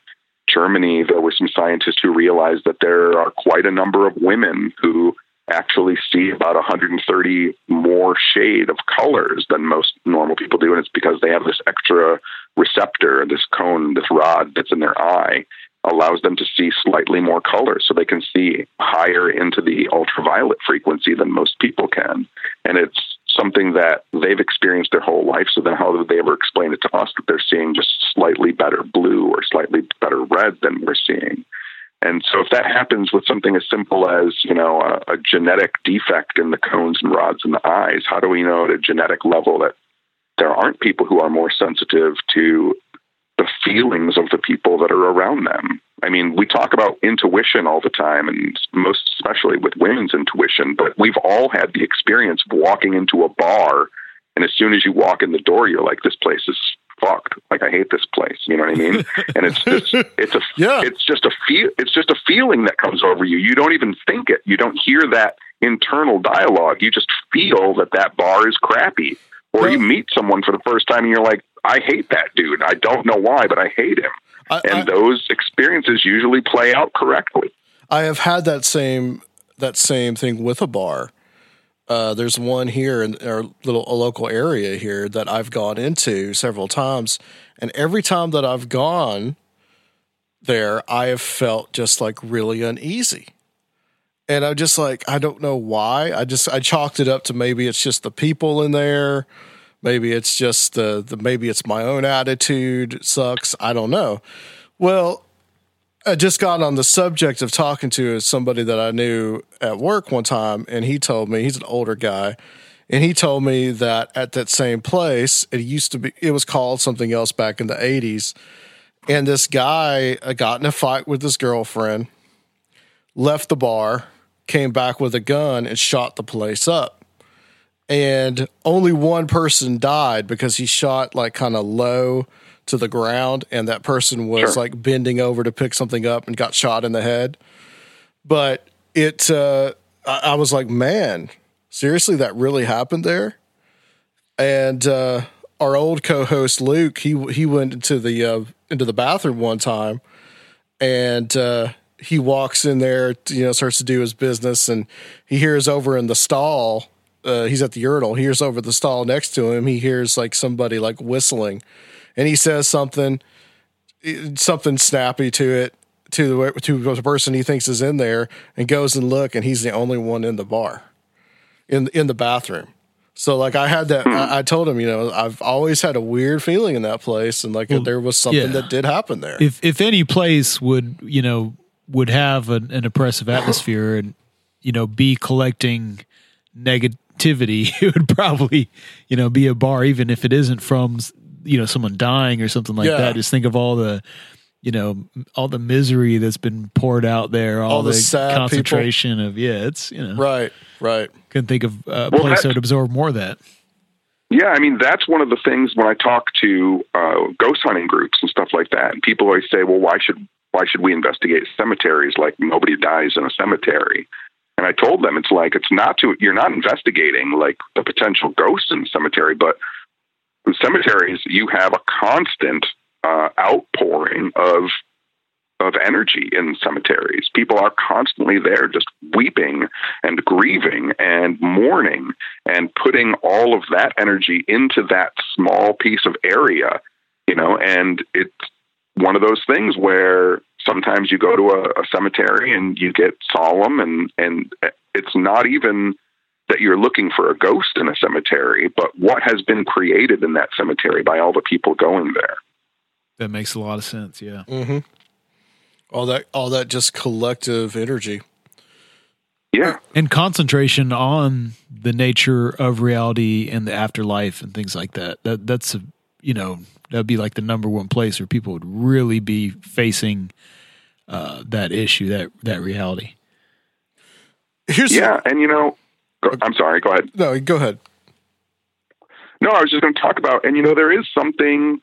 Germany, there were some scientists who realized that there are quite a number of women who actually see about 130 more shade of colors than most normal people do, and it's because they have this extra receptor, this cone, this rod that's in their eye, allows them to see slightly more colors, so they can see higher into the ultraviolet frequency than most people can, and it's something that they've experienced their whole life. So then, how do they ever explain it to us that they're seeing just slightly better blue or slightly better red than we're seeing? And so, if that happens with something as simple as you know a, a genetic defect in the cones and rods in the eyes, how do we know at a genetic level that there aren't people who are more sensitive to the feelings of the people that are around them? I mean, we talk about intuition all the time, and most especially with women's intuition, but we've all had the experience of walking into a bar, and as soon as you walk in the door, you're like, "This place is fucked. Like, I hate this place." You know what I mean? and it's just, it's a, Yeah. it's just a feel, it's just a feeling that comes over you. You don't even think it. You don't hear that internal dialogue. You just feel that that bar is crappy, or you meet someone for the first time, and you're like, "I hate that dude. I don't know why, but I hate him." I, and I, those experiences usually play out correctly. I have had that same that same thing with a bar. Uh, there's one here in our little a local area here that I've gone into several times, and every time that I've gone there, I have felt just like really uneasy. And I'm just like, I don't know why. I just I chalked it up to maybe it's just the people in there, maybe it's just the, the maybe it's my own attitude sucks. I don't know. Well, I just got on the subject of talking to somebody that I knew at work one time, and he told me he's an older guy, and he told me that at that same place, it used to be, it was called something else back in the 80s. And this guy uh, got in a fight with his girlfriend, left the bar, came back with a gun, and shot the place up. And only one person died because he shot like kind of low to the ground, and that person was Sure. like bending over to pick something up and got shot in the head. But it, uh, I, I was like, man, seriously, that really happened there. And uh, our old co-host Luke, he he went into the uh, into the bathroom one time, and uh, he walks in there, you know, starts to do his business, and he hears over in the stall. Uh, he's at the urinal. He hears over the stall next to him. He hears like somebody like whistling, and he says something, something snappy to it to the to the person he thinks is in there, and goes and look, and he's the only one in the bar, in in the bathroom. So like I had that, I, I told him, you know, I've always had a weird feeling in that place, and like there was something yeah. that did happen there. if if any place would you know would have an, an oppressive atmosphere and you know be collecting negativity it would probably you know be a bar even if it isn't from you know someone dying or something like Yeah. that. Just think of all the you know all the misery that's been poured out there, all, All the the, sad people. concentration of yeah. It's you know Right, right. couldn't think of a Well, place that- that would absorb more of that. Yeah, I mean that's one of the things when I talk to uh, ghost hunting groups and stuff like that. And people always say, "Well, why should why should we investigate cemeteries? Like nobody dies in a cemetery." And I told them it's like it's not to you're not investigating like the potential ghosts in the cemetery, but in cemeteries you have a constant uh, outpouring of of energy in cemeteries. People are constantly there just weeping and grieving and mourning and putting all of that energy into that small piece of area, you know, and it's one of those things where sometimes you go to a, a cemetery and you get solemn and and it's not even that you're looking for a ghost in a cemetery, but what has been created in that cemetery by all the people going there. That makes a lot of sense. Yeah. Mm-hmm. All that, all that, just collective energy. Yeah. and concentration on the nature of reality and the afterlife and things like that. That that's a you know that'd be like the number one place where people would really be facing uh, that issue that that reality. Here's Yeah, and you know, go, I'm sorry. Go ahead. no, go ahead. No, I was just going to talk about, and you know, there is something.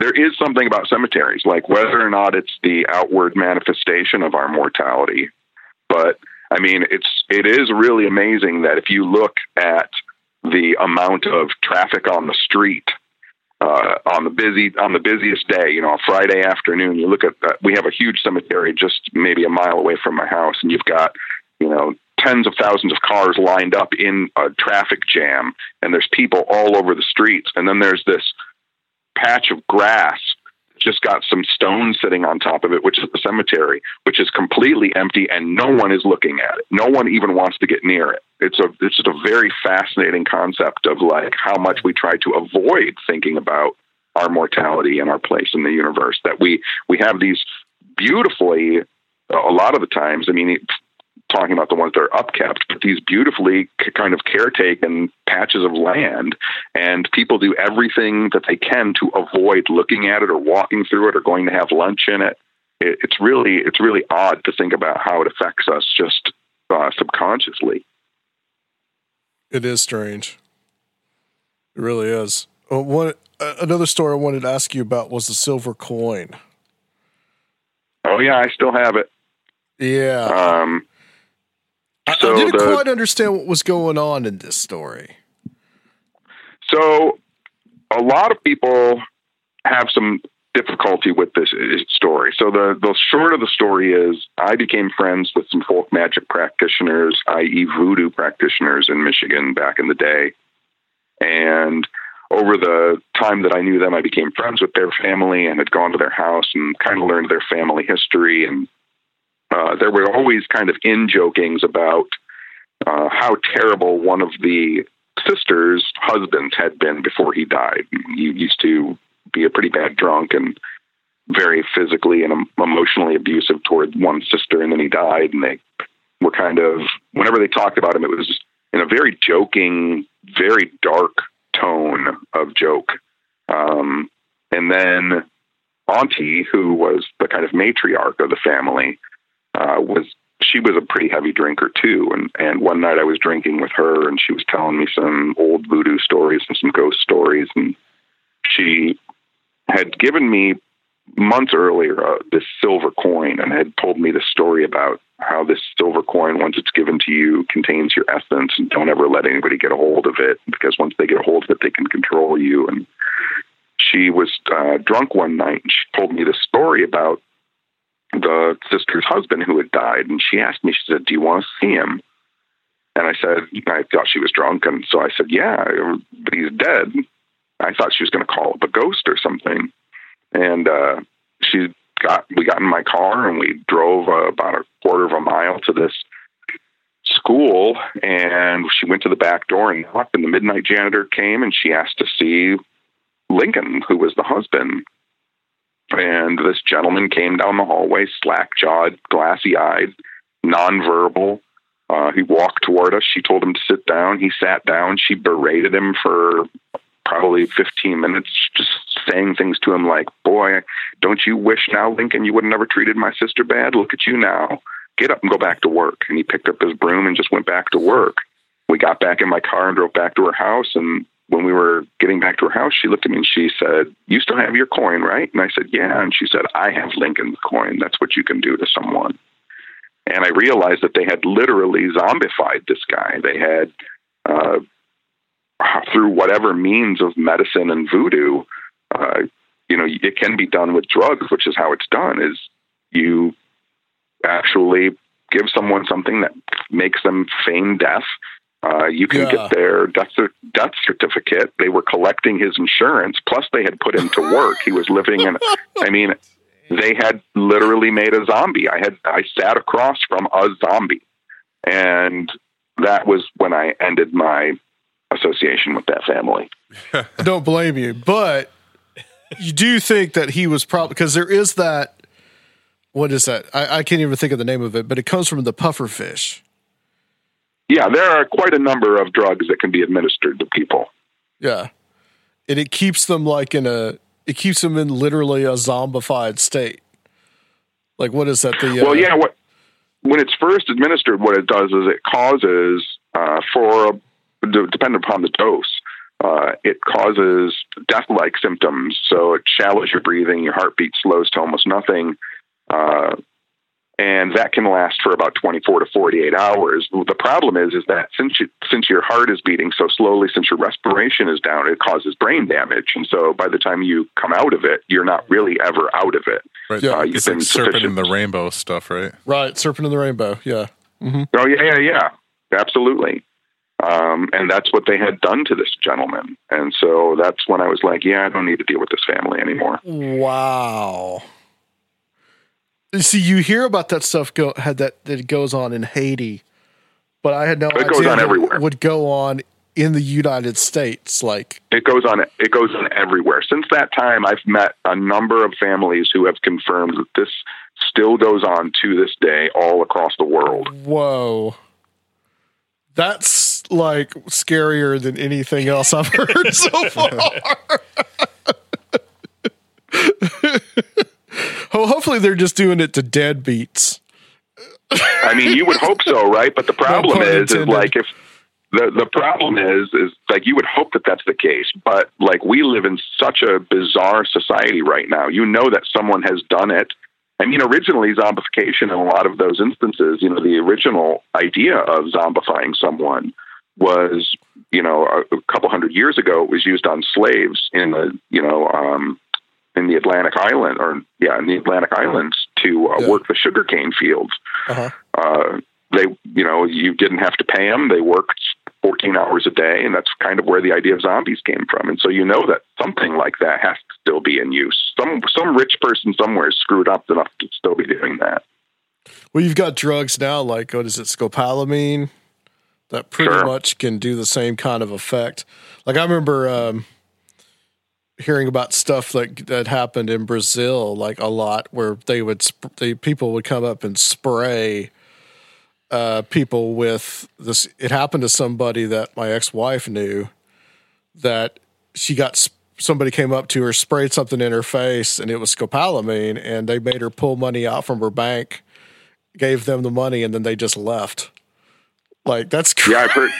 There is something about cemeteries, like whether or not it's the outward manifestation of our mortality, but I mean, it's it is really amazing that if you look at the amount of traffic on the street uh, on the busy on the busiest day, you know, a Friday afternoon, you look at uh, we have a huge cemetery just maybe a mile away from my house, and you've got you know tens of thousands of cars lined up in a traffic jam, and there's people all over the streets, and then there's this patch of grass just got some stones sitting on top of it, which is the cemetery, which is completely empty and no one is looking at it. No one even wants to get near it. It's a it's just a very fascinating concept of like how much we try to avoid thinking about our mortality and our place in the universe. That we we have these beautifully a lot of the times. I mean, talking about the ones that are upkept, but these beautifully kind of caretaken patches of land, and people do everything that they can to avoid looking at it or walking through it or going to have lunch in it. it it's really it's really odd to think about how it affects us just uh, subconsciously. It is strange. It really is. Uh, one uh, another story I wanted to ask you about was the silver coin. Oh yeah, I still have it. Yeah, Um, I, so I didn't the- quite understand what was going on in this story. So, a lot of people have some difficulty with this uh, story. So, the, the short of the story is I became friends with some folk magic practitioners, i.e., voodoo practitioners in Michigan back in the day. And over the time that I knew them, I became friends with their family and had gone to their house and kind of learned their family history. And uh, there were always kind of in jokings about uh, how terrible one of the sister's husbands had been before he died. He used to be a pretty bad drunk and very physically and emotionally abusive toward one sister, and then he died. And they were kind of whenever they talked about him, it was in a very joking, very dark tone of joke. Um, and then Auntie, who was the kind of matriarch of the family, uh, was she was a pretty heavy drinker too. And and one night I was drinking with her, and she was telling me some old voodoo stories and some ghost stories, and she had given me months earlier uh, this silver coin and had told me the story about how this silver coin, once it's given to you, contains your essence, and don't ever let anybody get a hold of it because once they get a hold of it, they can control you. And she was uh, drunk one night, and she told me this story about the sister's husband who had died, and she asked me, she said, "Do you want to see him?" And I said, I thought she was drunk, and so I said, "Yeah, but he's dead." I thought she was going to call up a ghost or something, and uh, she got we got in my car and we drove uh, about a quarter of a mile to this school, and she went to the back door and knocked, and the midnight janitor came and she asked to see Lincoln, who was the husband. And this gentleman came down the hallway, slack jawed, glassy eyed, nonverbal. Uh, he walked toward us. She told him to sit down. He sat down. She berated him for probably 15 minutes just saying things to him like, Boy, don't you wish now, Lincoln, you would have never treated my sister bad? Look at you now. Get up and go back to work. And he picked up his broom and just went back to work. We got back in my car and drove back to her house. And when we were getting back to her house, she looked at me and she said, You still have your coin, right? And I said, Yeah. And she said, I have Lincoln's coin. That's what you can do to someone. And I realized that they had literally zombified this guy. They had, uh, through whatever means of medicine and voodoo, uh, you know, it can be done with drugs, which is how it's done. Is you actually give someone something that makes them feign death. Uh, you can Yeah. get their death death certificate. They were collecting his insurance, plus they had put him to work. he was living in. I mean, they had literally made a zombie. I had I sat across from a zombie, and that was when I ended my association with that family. I don't blame you, but you do think that he was probably because there is that. What is that? I, I can't even think of the name of it, but it comes from the puffer fish. Yeah, there are quite a number of drugs that can be administered to people. Yeah, and it keeps them like in a. It keeps them in literally a zombified state. Like what is that? The uh, Well, yeah, what when it's first administered, what it does is it causes uh, for de- depending upon the dose, uh, it causes death-like symptoms. So it shallows your breathing, your heartbeat slows to almost nothing, uh, and that can last for about 24 to 48 hours. The problem is, is that since you, since your heart is beating so slowly, since your respiration is down, it causes brain damage, and so by the time you come out of it, you're not really ever out of it. Right. Yeah. Uh, you've It's like serpent in the rainbow stuff, right? right serpent in the rainbow. Yeah, Oh yeah, yeah, yeah, absolutely. Um, and that's what they had done to this gentleman. And so that's when I was like, yeah, I don't need to deal with this family anymore. Wow. See, you hear about that stuff go had that that goes on in Haiti, but I had no It idea goes on that everywhere. would go on in the United States. Like, It goes on. It goes on everywhere. Since that time, I've met a number of families who have confirmed that this still goes on to this day all across the world. whoa, that's like scarier than anything else I've heard so far. oh, hopefully they're just doing it to deadbeats. I mean, you would hope so, right? But the problem pun is, is like if the the problem is, is like you would hope that that's the case, but like we live in such a bizarre society right now. You know that someone has done it. I mean, originally zombification in a lot of those instances, you know, the original idea of zombifying someone was, you know, a, a couple hundred years ago, it was used on slaves in the, you know, um, in the Atlantic island, or yeah, in the Atlantic islands to uh, Yeah. work the sugarcane fields Uh-huh. uh, they, you know, you didn't have to pay them. They worked 14 hours a day, and that's kind of where the idea of zombies came from. And so you know that something like that has to still be in use. Some some rich person somewhere screwed up enough to still be doing that. Well, you've got drugs now, like what is it, scopolamine, that pretty Sure. much can do the same kind of effect. Like I remember um, hearing about stuff that that happened in Brazil, like a lot, where they would sp- they people would come up and spray uh, people with this. It happened to somebody that my ex wife knew that she got. sp- Somebody came up to her, sprayed something in her face, and it was scopolamine, and they made her pull money out from her bank gave them the money and then they just left. Like that's crazy. Yeah, I've heard.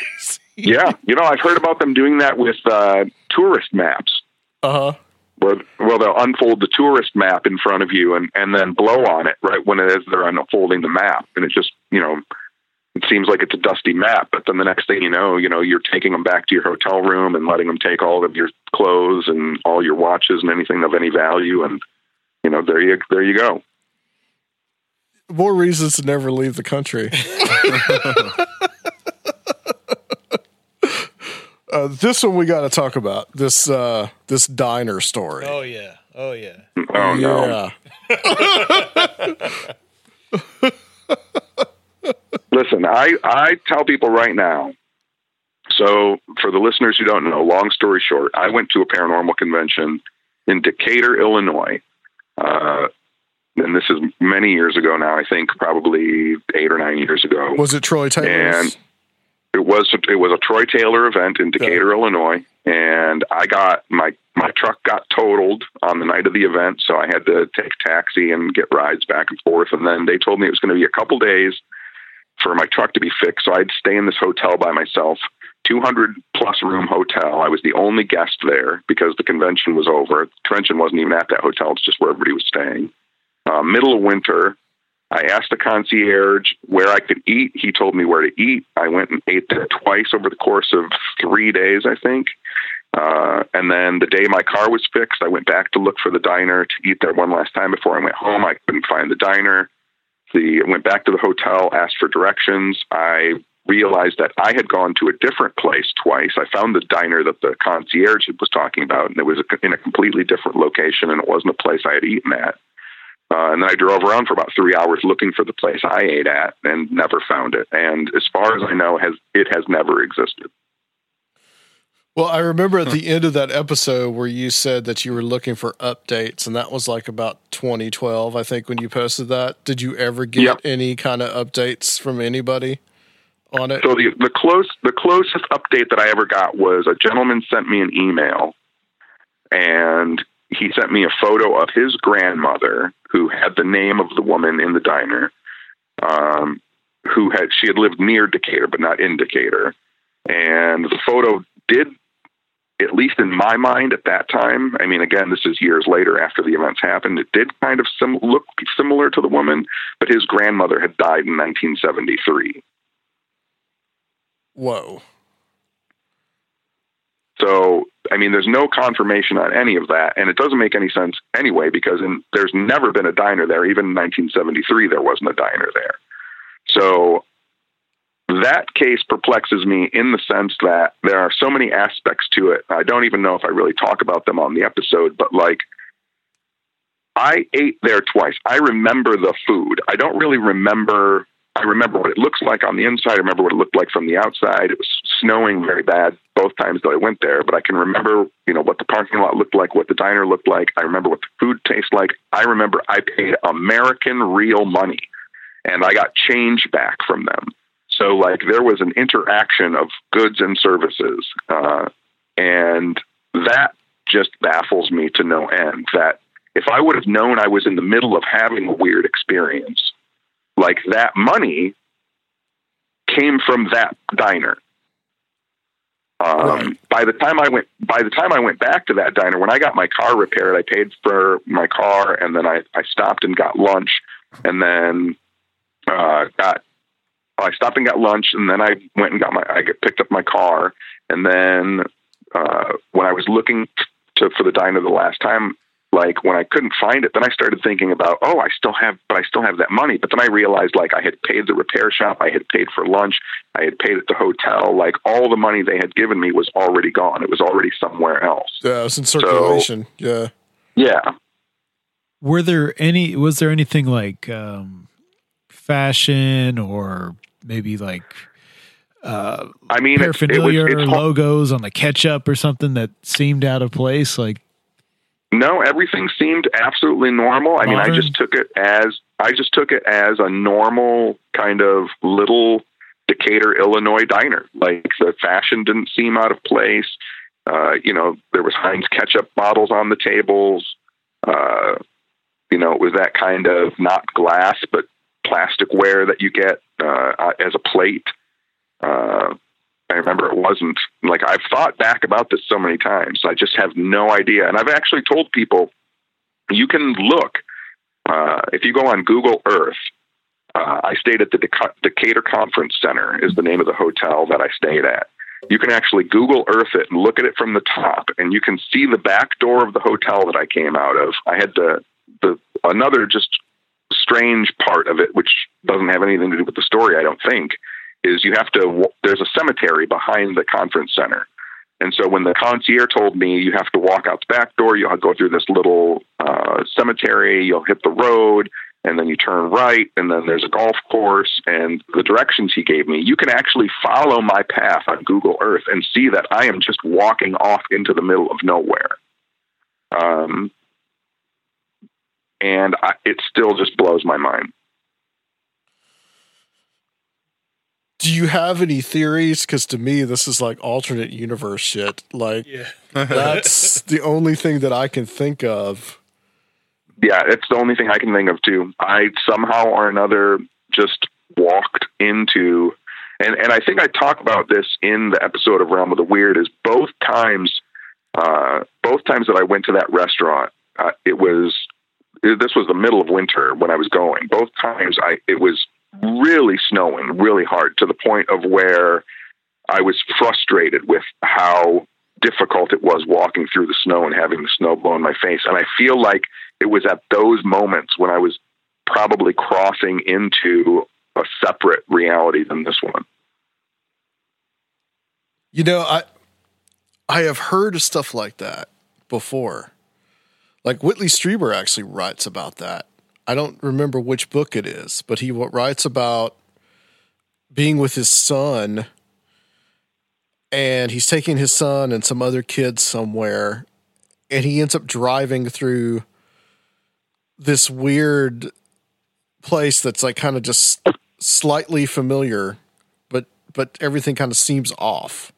Yeah, you know, I've heard about them doing that with uh, tourist maps. Uh huh. Where, well, they'll unfold the tourist map in front of you and, and then blow on it right when it is they're unfolding the map, and it just you know it seems like it's a dusty map, but then the next thing you know, you know, you're taking them back to your hotel room and letting them take all of your clothes and all your watches and anything of any value, and you know, there you there you go. More reasons to never leave the country. uh, this one we got to talk about this uh, this diner story. Oh yeah. Oh yeah. Oh no! Yeah. Listen, I I tell people right now. So, for the listeners who don't know, long story short, I went to a paranormal convention in Decatur, Illinois. Uh, and this is many years ago now. I think probably eight or nine years ago. Was it Troy Taylor? And it was it was a Troy Taylor event in Decatur, Illinois. and I got my my truck got totaled on the night of the event, so I had to take a taxi and get rides back and forth. And then they told me it was going to be a couple days for my truck to be fixed, so I'd stay in this hotel by myself. 200 plus room hotel. I was the only guest there because the convention was over. The convention wasn't even at that hotel, it's just where everybody was staying. Uh, middle of winter, I asked the concierge where I could eat. He told me where to eat. I went and ate there twice over the course of three days, I think. Uh, and then the day my car was fixed, I went back to look for the diner to eat there one last time before I went home. I couldn't find the diner. The I went back to the hotel, asked for directions. I realized that I had gone to a different place twice. I found the diner that the concierge was talking about, and it was in a completely different location, and it wasn't a place I had eaten at. Uh, and then I drove around for about three hours looking for the place I ate at, and never found it. And as far as I know, has it has never existed. Well, I remember at the end of that episode where you said that you were looking for updates, and that was like about 2012, I think, when you posted that. Did you ever get Yep. any kind of updates from anybody on it? So the the close the closest update that I ever got was a gentleman sent me an email, and he sent me a photo of his grandmother who had the name of the woman in the diner, um, who had she had lived near Decatur but not in Decatur, and the photo did. At least in my mind at that time, I mean, again, this is years later after the events happened. It did kind of sim- look similar to the woman, but his grandmother had died in 1973. Whoa. I mean, there's no confirmation on any of that, and it doesn't make any sense anyway because in, there's never been a diner there. Even in 1973, there wasn't a diner there. So, that case perplexes me in the sense that there are so many aspects to it. I don't even know if I really talk about them on the episode, but like, I ate there twice. I remember the food. I don't really remember. I remember what it looks like on the inside. I remember what it looked like from the outside. It was snowing very bad both times that I went there, but I can remember, you know, what the parking lot looked like, what the diner looked like. I remember what the food tastes like. I remember I paid American real money and I got change back from them. So like there was an interaction of goods and services, uh, and that just baffles me to no end. That if I would have known I was in the middle of having a weird experience, like that money came from that diner. Um, By the time I went, by the time I went back to that diner, when I got my car repaired, I paid for my car, and then I, I stopped and got lunch, and then uh, got I stopped and got lunch, and then I went and got my I picked up my car, and then uh, when I was looking to for the diner the last time, like when I couldn't find it, then I started thinking about oh I still have but I still have that money, but then I realized like I had paid the repair shop, I had paid for lunch, I had paid at the hotel, like all the money they had given me was already gone. It was already somewhere else. Yeah, it's in circulation. yeah. Yeah. Were there any? Was there anything like um, fashion or maybe like uh, I mean, it- it was- it's or logos on the ketchup or something that seemed out of place? Like No, everything seemed absolutely normal. I mean, I just took it as I just took it as a normal kind of little Decatur, Illinois diner. Like the fashion didn't seem out of place. Uh, you know, there was Heinz ketchup bottles on the tables. Uh, you know, it was that kind of not glass but plasticware that you get uh, as a plate. I remember it wasn't like I've thought back about this so many times. I just have no idea. And I've actually told people you can look uh, if you go on Google Earth. Uh, I stayed at the Deca- Decatur Conference Center is the name of the hotel that I stayed at. You can actually Google Earth it and look at it from the top, and you can see the back door of the hotel that I came out of. I had the the another just strange part of it, which doesn't have anything to do with the story, I don't think, is you have to. There's a cemetery behind the conference center, and so when the concierge told me you have to walk out the back door, you'll go through this little uh, cemetery, you'll hit the road, and then you turn right, and then there's a golf course, and the directions he gave me, you can actually follow my path on Google Earth and see that I am just walking off into the middle of nowhere. Um, and I, it still just blows my mind. Do you have any theories? Because to me, this is like alternate universe shit. Like, that's the only thing that I can think of. Yeah, it's the only thing I can think of too. I somehow or another just walked into, and and I think I talk about this in the episode of Realm of the Weird. Is both times, uh, both times that I went to that restaurant, uh, it was this was the middle of winter when I was going. Both times, I it was really snowing really hard to the point of where I was frustrated with how difficult it was walking through the snow and having the snow blow in my face. And I feel like it was at those moments when I was probably crossing into a separate reality than this one. You know, I I have heard of stuff like that before. Like Whitley Strieber actually writes about that. I don't remember which book it is, but he writes about being with his son and he's taking his son and some other kids somewhere and he ends up driving through this weird place that's like kind of just slightly familiar but but everything kind of seems off.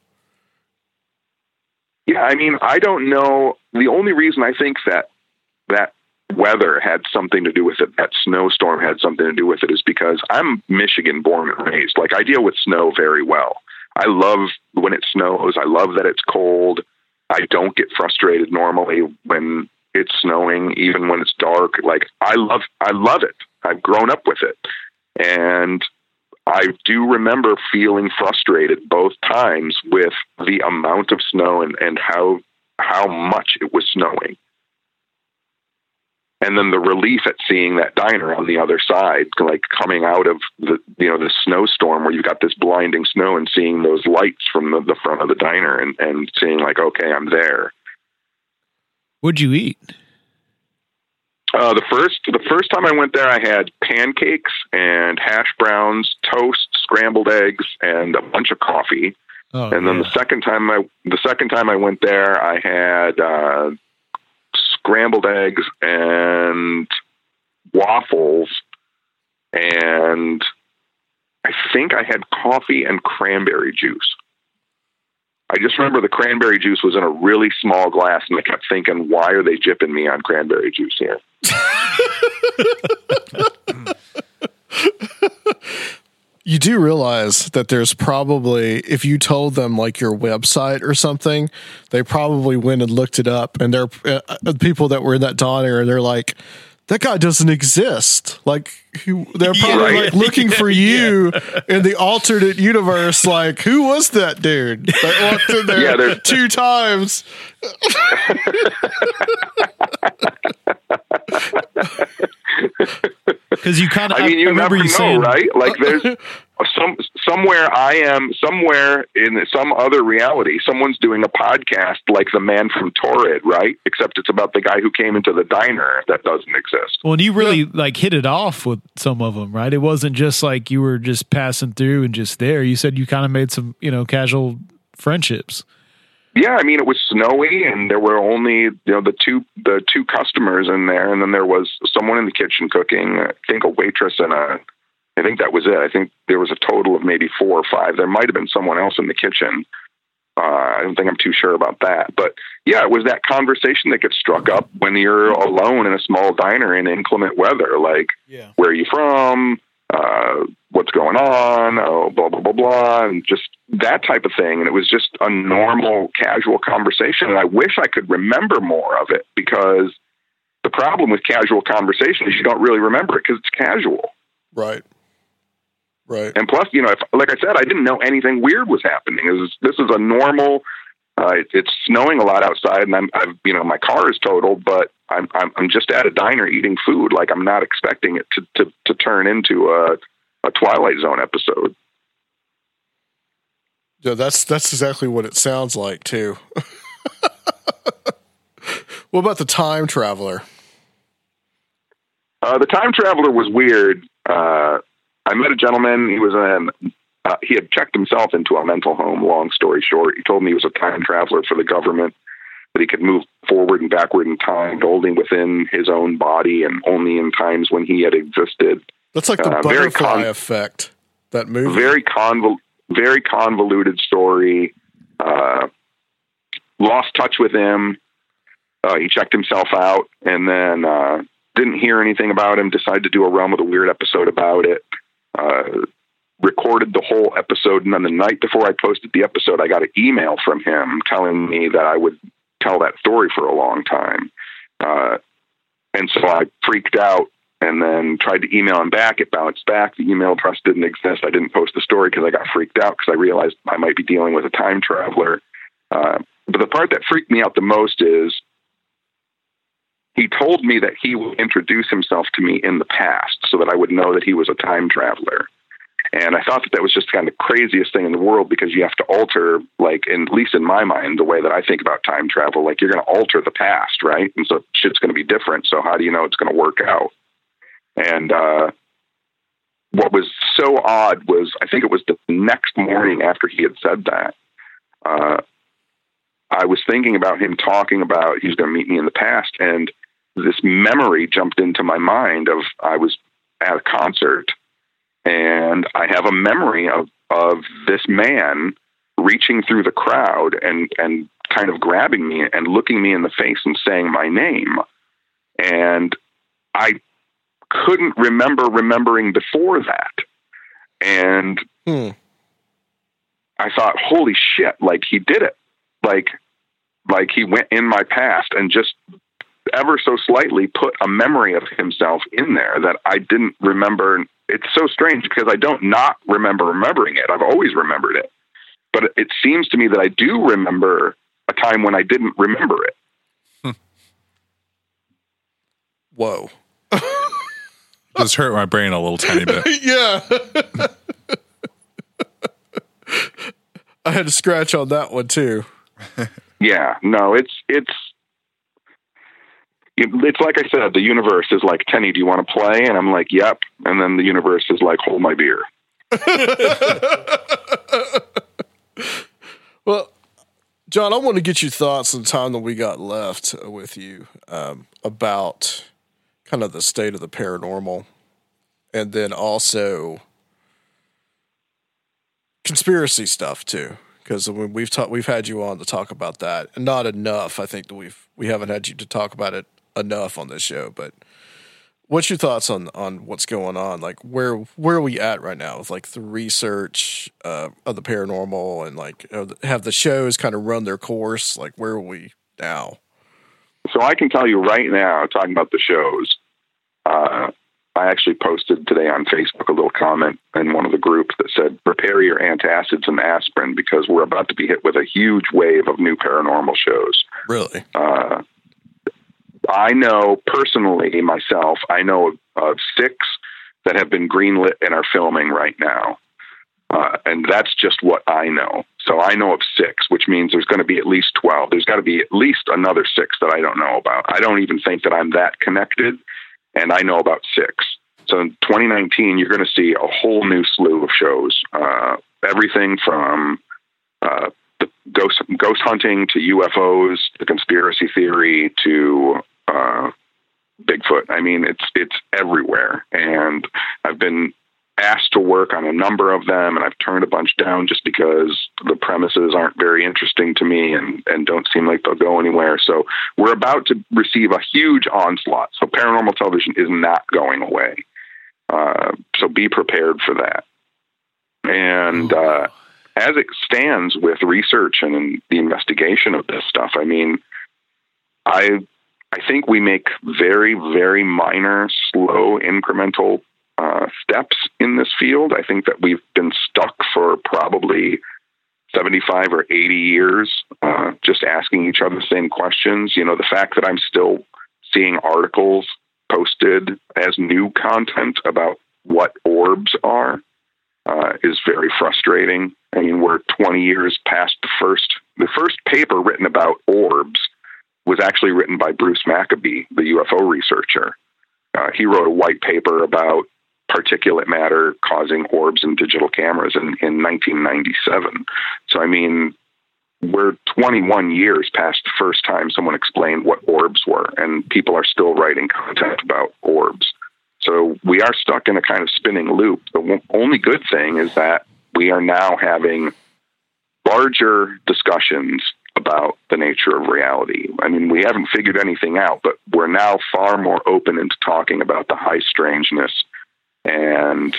Yeah i mean i don't know. The only reason i think that that weather had something to do with it that snowstorm had something to do with it is because i'm michigan born and raised like i deal with snow very well i love when it snows i love that it's cold i don't get frustrated normally when it's snowing, even when it's dark. Like I love, I love it. I've grown up with it, and I do remember feeling frustrated both times with the amount of snow and and how how much it was snowing. And then the relief at seeing that diner on the other side, like coming out of the you know the snowstorm where you've got this blinding snow and seeing those lights from the, the front of the diner and, and seeing like, okay, I'm there What'd you eat? Uh, the first the first time I went there, I had pancakes and hash browns, toast, scrambled eggs, and a bunch of coffee. Oh, and then yeah. the second time I the second time I went there, I had uh, scrambled eggs and waffles, and I think I had coffee and cranberry juice. I just remember the cranberry juice was in a really small glass, and I kept thinking, why are they jipping me on cranberry juice here? you do realize that there's probably if you told them like your website or something they probably went and looked it up and they're uh, uh, people that were in that diner and they're like that guy doesn't exist. Like who they're probably Right. like looking for you in the alternate universe. Like who was that dude? That walked in there Yeah, two times. Because you kind of, I mean, you remember never you know, saying, right? Like there's some somewhere I am somewhere in some other reality. Someone's doing a podcast like the man from Taured, right? Except it's about the guy who came into the diner that doesn't exist. Well, and you really like hit it off with some of them, right? It wasn't just like you were just passing through and just there. You said you kind of made some, you know, casual friendships. Yeah, I mean it was snowy and there were only you know the two the two customers in there and then there was someone in the kitchen cooking, I think a waitress and a I think that was it. I think there was a total of maybe four or five. There might have been someone else in the kitchen. Uh, I don't think I'm too sure about that. But yeah, it was that conversation that gets struck up when you're alone in a small diner in inclement weather. Like, Yeah. where are you from? Uh, what's going on? Oh, blah, blah, blah, blah. And just that type of thing. And it was just a normal, casual conversation. And I wish I could remember more of it because the problem with casual conversation is you don't really remember it because it's casual. right right And plus, you know, if, like I said, I didn't know anything weird was happening. This is, this is a normal. Uh, it, it's snowing a lot outside, and I'm, I've, you know, my car is totaled, but I'm, I'm, I'm just at a diner eating food. Like I'm not expecting it to, to, to turn into a, a Twilight Zone episode. Yeah, that's that's exactly what it sounds like too. what about the time traveler? Uh, the time traveler was weird. Uh, I met a gentleman. He was an uh, he had checked himself into a mental home. Long story short, he told me he was a time traveler for the government. That he could move forward and backward in time, only within his own body and only in times when he had existed. That's like the Uh, butterfly con- effect. that movie. Very convol- very convoluted story. Uh, lost touch with him. Uh, he checked himself out, and then uh, didn't hear anything about him. Decided to do a Realm of the Weird episode about it. Uh, recorded the whole episode, and then the night before I posted the episode, I got an email from him telling me that I would tell that story for a long time. Uh, and so I freaked out and then tried to email him back. It bounced back. The email address didn't exist. I didn't post the story because I got freaked out because I realized I might be dealing with a time traveler. Uh, but the part that freaked me out the most is he told me that he would introduce himself to me in the past so that I would know that he was a time traveler. And I thought that that was just kind of the craziest thing in the world because you have to alter, like, in, at least in my mind, the way that I think about time travel. Like, you're going to alter the past, right? And so shit's going to be different. So how do you know it's going to work out? And uh, what was so odd was I think it was the next morning after he had said that. Uh, I was thinking about him talking about he's going to meet me in the past, and this memory jumped into my mind of I was at a concert and I have a memory of of this man reaching through the crowd and and kind of grabbing me and looking me in the face and saying my name. And I couldn't remember remembering before that. And Hmm. I thought holy shit like he did it. Like like he went in my past and just ever so slightly put a memory of himself in there that I didn't remember. It's so strange because I don't not remember remembering it. I've always remembered it. But it seems to me that I do remember a time when I didn't remember it. Whoa. Just hurt my brain a little tiny bit. yeah. I had to scratch on that one too. Yeah, no, it's it's it's like I said, the universe is like, Tenney, do you want to play? And I'm like, yep. And then the universe is like, hold my beer. Well, John, I want to get your thoughts on the time that we got left with you um, about kind of the state of the paranormal, and then also conspiracy stuff too. Because we've talked, we've had you on to talk about that, and not enough. I think that we've we haven't had you to talk about it enough on this show. But what's your thoughts on on what's going on? Like where where are we at right now with like the research uh, of the paranormal and like have the shows kind of run their course? Like where are we now? So I can tell you right now, talking about the shows, uh, I actually posted today on Facebook a little comment in one of the groups that said, prepare your antacids and aspirin because we're about to be hit with a huge wave of new paranormal shows. Really? Uh, I know personally myself, I know of, six that have been greenlit and are filming right now. Uh, and that's just what I know. So I know of six, which means there's going to be at least 12. There's got to be at least another six that I don't know about. I don't even think that I'm that connected, and I know about six. So in 2019, you're going to see a whole new slew of shows. Uh, everything from uh, ghost ghost hunting to UFOs to conspiracy theory to uh, Bigfoot. I mean, it's it's everywhere, and I've been asked to work on a number of them, and I've turned a bunch down just because the premises aren't very interesting to me and and don't seem like they'll go anywhere. So we're about to receive a huge onslaught. So paranormal television is not going away. Uh, so be prepared for that. And uh, as it stands with research and the investigation of this stuff, I mean, I I think we make very very minor, slow, incremental uh, steps in this field. I think that we've been stuck for probably 75 or 80 years, uh, just asking each other the same questions. You know, the fact that I'm still seeing articles posted as new content about what orbs are uh, is very frustrating. I mean, we're 20 years past the first. The first paper written about orbs was actually written by Bruce Maccabee, the UFO researcher. Uh, he wrote a white paper about particulate matter causing orbs in digital cameras in, in 1997. So, I mean, we're 21 years past the first time someone explained what orbs were, and people are still writing content about orbs. So we are stuck in a kind of spinning loop. The only good thing is that we are now having larger discussions about the nature of reality. I mean, we haven't figured anything out, but we're now far more open into talking about the high strangeness and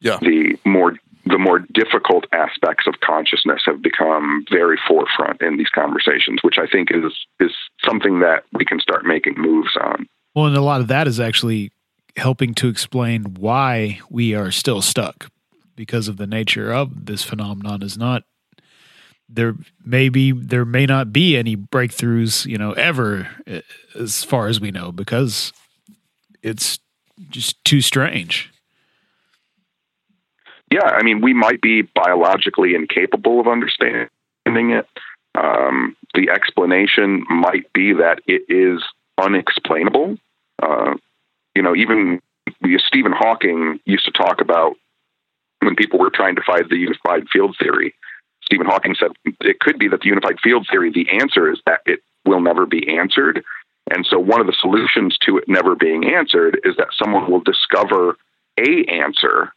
Yeah. the more the more difficult aspects of consciousness have become very forefront in these conversations, which I think is is something that we can start making moves on. Well, and a lot of that is actually helping to explain why we are still stuck because of the nature of this phenomenon is not there maybe there may not be any breakthroughs you know ever eh, as far as we know because it's just too strange yeah, I mean, we might be biologically incapable of understanding it. Um, the explanation might be that it is unexplainable. Uh, you know, even Stephen Hawking used to talk about when people were trying to find the unified field theory. Stephen Hawking said it could be that the unified field theory, the answer is that it will never be answered. And so one of the solutions to it never being answered is that someone will discover a answer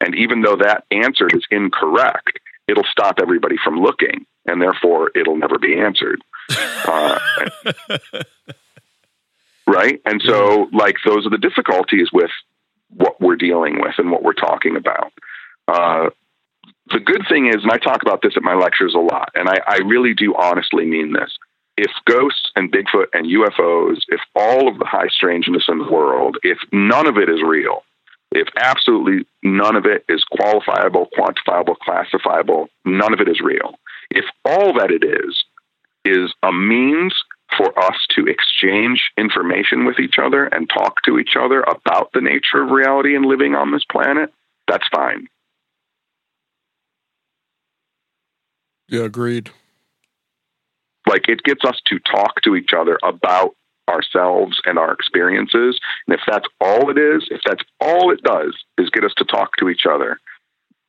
and even though that answer is incorrect, it'll stop everybody from looking, and therefore it'll never be answered. Uh, right? And so, like, those are the difficulties with what we're dealing with and what we're talking about. Uh, the good thing is, and I talk about this at my lectures a lot, and I, I really do honestly mean this. If ghosts and Bigfoot and UFOs, if all of the high strangeness in the world, if none of it is real, if absolutely none of it is qualifiable, quantifiable, classifiable, none of it is real. If all that it is is a means for us to exchange information with each other and talk to each other about the nature of reality and living on this planet, that's fine. Yeah, agreed. Like it gets us to talk to each other about ourselves and our experiences. And if that's all it is, if that's all it does is get us to talk to each other,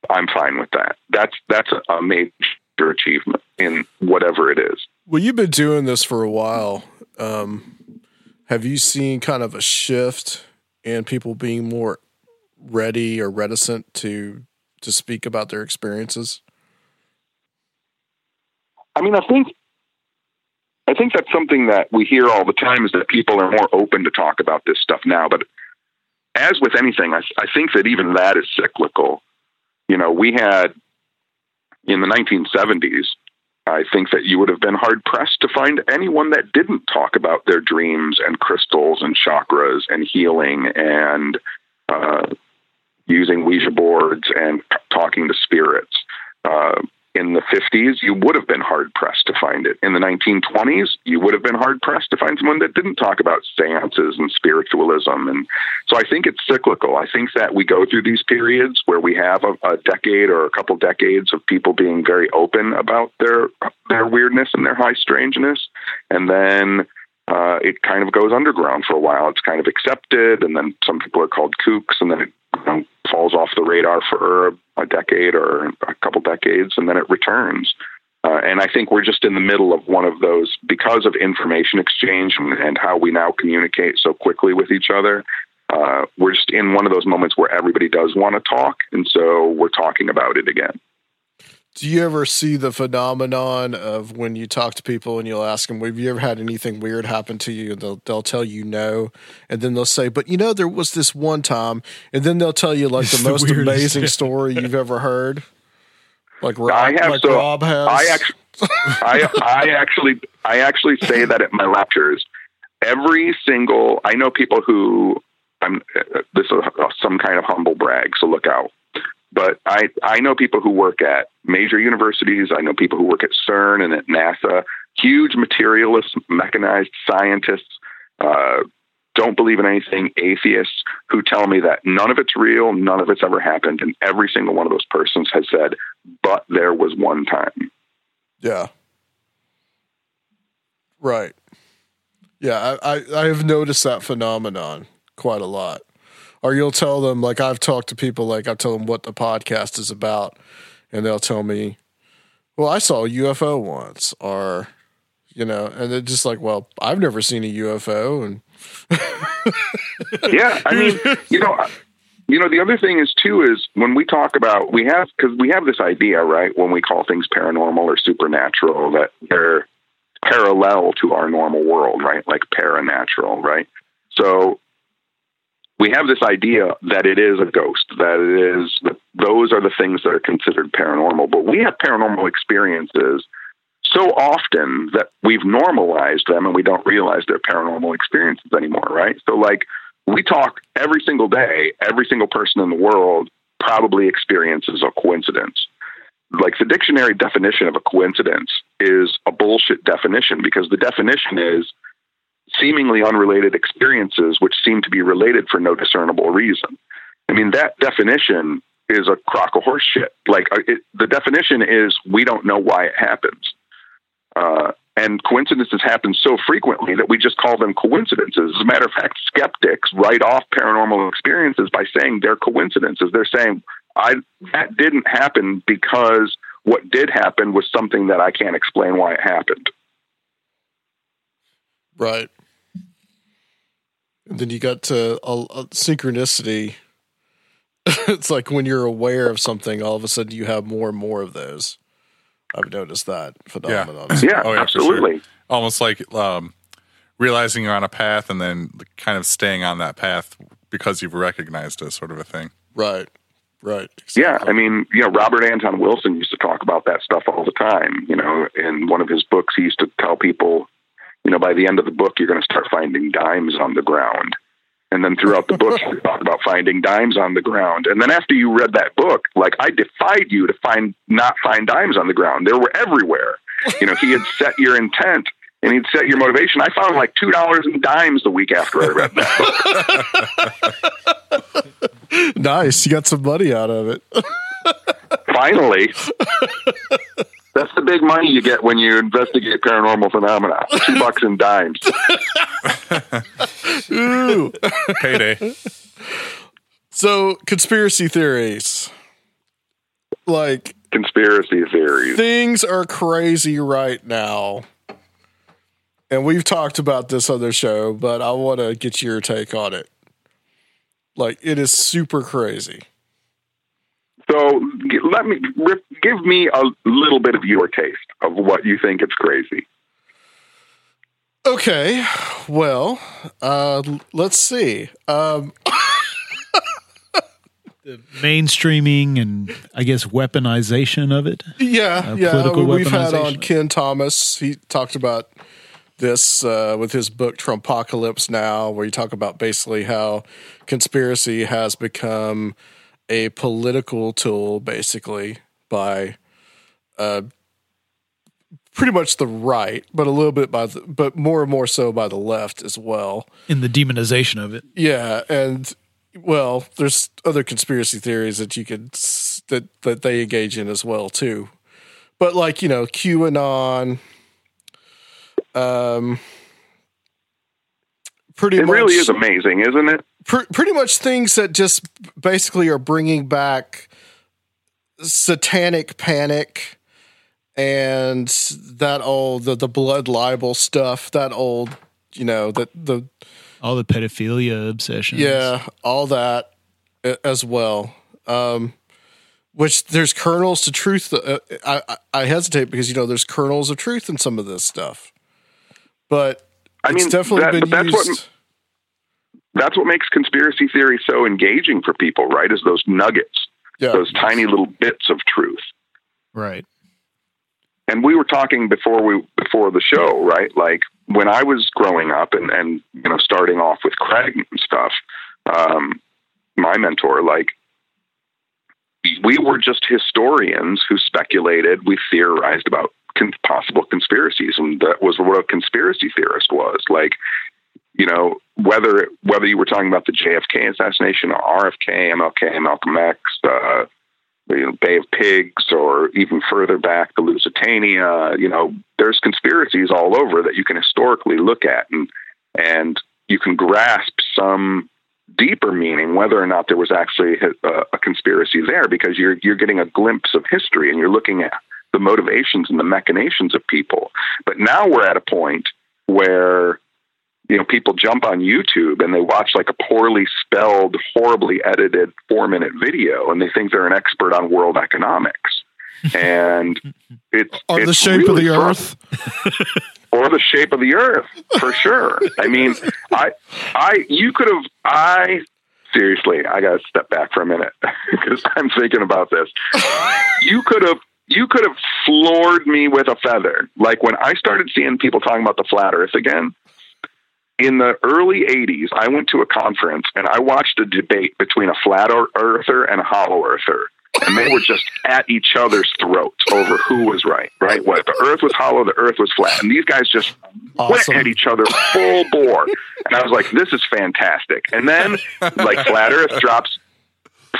I'm fine with that. That's that's a major achievement in whatever it is. Well, you've been doing this for a while. Um, have you seen kind of a shift in people being more ready or reticent to to speak about their experiences? I mean, I think I think that's something that we hear all the time is that people are more open to talk about this stuff now. But as with anything, I, I think that even that is cyclical. You know, we had in the 1970s, I think that you would have been hard pressed to find anyone that didn't talk about their dreams and crystals and chakras and healing and uh, using Ouija boards and t- talking to spirits. Uh, in the 50s, you would have been hard pressed to find it. In the 1920s, you would have been hard pressed to find someone that didn't talk about seances and spiritualism. And so I think it's cyclical. I think that we go through these periods where we have a, a decade or a couple decades of people being very open about their their weirdness and their high strangeness, and then uh, it kind of goes underground for a while. It's kind of accepted, and then some people are called kooks, and then it know, falls off the radar for a decade or a couple decades, and then it returns. Uh, and I think we're just in the middle of one of those because of information exchange and, and how we now communicate so quickly with each other. Uh, we're just in one of those moments where everybody does want to talk, and so we're talking about it again. Do you ever see the phenomenon of when you talk to people and you'll ask them, "Have you ever had anything weird happen to you?" And they'll they'll tell you no, and then they'll say, "But you know, there was this one time," and then they'll tell you like the the most weirdest, amazing story you've ever heard. Like Rob, I have like so Rob has. I actually, I, I actually, I actually say that at my lectures. Every single, I know people who, I'm. Uh, this is some kind of humble brag, so look out. But I, I know people who work at major universities. I know people who work at CERN and at NASA. Huge materialists, mechanized scientists. Uh, don't believe in anything, atheists who tell me that none of it's real, none of it's ever happened, and every single one of those persons has said, "But there was one time." Yeah. Right. Yeah, I, I, I have noticed that phenomenon quite a lot. Or you'll tell them, like I've talked to people, like I tell them what the podcast is about, and they'll tell me, "Well, I saw a UFO once," or you know, and they're just like, "Well, I've never seen a UFO," and yeah, I mean, you know, you know, the other thing is too is when we talk about we have because we have this idea, right? When we call things paranormal or supernatural, that they're parallel to our normal world, right? Like paranatural, right? So we have this idea that it is a ghost, that it is that those are the things that are considered paranormal. But we have paranormal experiences so often that we've normalized them and we don't realize they're paranormal experiences anymore, right? So like we talk every single day, every single person in the world probably experiences a coincidence. Like the dictionary definition of a coincidence is a bullshit definition because the definition is seemingly unrelated experiences which seem to be related for no discernible reason. I mean, that definition is a crock of horse shit. Like uh, it, the definition is we don't know why it happens. Uh, and coincidences happen so frequently that we just call them coincidences. As a matter of fact, skeptics write off paranormal experiences by saying they're coincidences. They're saying, I, that didn't happen because what did happen was something that I can't explain why it happened. Right. And then you got to a, a synchronicity. it's like when you're aware of something, all of a sudden you have more and more of those. I've noticed that phenomenon. Yeah, yeah, oh, yeah absolutely. Sure. Almost like um, realizing you're on a path and then kind of staying on that path because you've recognized it, sort of a thing. Right. Right. Exactly. Yeah. I mean, you know, Robert Anton Wilson used to talk about that stuff all the time. You know, in one of his books, he used to tell people, you know, by the end of the book, you're going to start finding dimes on the ground. And then throughout the book, you talk about finding dimes on the ground. And then after you read that book, like I defied you to find not find dimes on the ground. They were everywhere. You know, he had set your intent and he'd set your motivation. I found like two dollars in dimes the week after I read that. nice, you got some money out of it. Finally. That's the big money you get when you investigate paranormal phenomena. Two bucks and dimes. Ooh. Payday. So, conspiracy theories. Like conspiracy theories. Things are crazy right now. And we've talked about this other show, but I want to get your take on it. Like it is super crazy. So let me give me a little bit of your taste of what you think it's crazy. Okay, well, uh, let's see. Um, the mainstreaming and I guess weaponization of it. Yeah, uh, yeah. we've had on Kenn Thomas. He talked about this uh, with his book Trumpocalypse Now, where you talk about basically how conspiracy has become a political tool, basically by uh, pretty much the right, but a little bit by the, but more and more so by the left as well. In the demonization of it. Yeah, and well, there's other conspiracy theories that you could that that they engage in as well too. But like, you know, QAnon um pretty it much, really is amazing, isn't it? Pr- pretty much things that just basically are bringing back satanic panic and that old the, the blood libel stuff that old you know that the all the pedophilia obsessions. Yeah all that as well. Um which there's kernels to truth uh, I, I hesitate because you know there's kernels of truth in some of this stuff. But I mean, it's definitely that, been used what, that's what makes conspiracy theory so engaging for people, right? Is those nuggets, yeah. those tiny little bits of truth. Right. And we were talking before we before the show, right? Like when I was growing up and and you know starting off with Craig and stuff, um, my mentor, like we were just historians who speculated, we theorized about con- possible conspiracies, and that was what a conspiracy theorist was. Like you know, whether whether you were talking about the JFK assassination or RFK, MLK, Malcolm X, uh, you know, Bay of Pigs, or even further back, the Lusitania, you know, there's conspiracies all over that you can historically look at and and you can grasp some deeper meaning whether or not there was actually a, a conspiracy there because you're you're getting a glimpse of history and you're looking at the motivations and the machinations of people. But now we're at a point where you know, people jump on YouTube and they watch like a poorly spelled, horribly edited four minute video and they think they're an expert on world economics. And it's Or the it's shape of the earth. or the shape of the earth for sure. I mean, I, I, you could have, I seriously, I got to step back for a minute because I'm thinking about this. You could have, you could have floored me with a feather. Like when I started seeing people talking about the flat earth again in the early 80s, I went to a conference and I watched a debate between a flat earther and a hollow earther. And they were just at each other's throats over who was right, right? What the earth was hollow, the earth was flat. And these guys just Awesome. went at each other full bore. And I was like, this is fantastic. And then like flat earth drops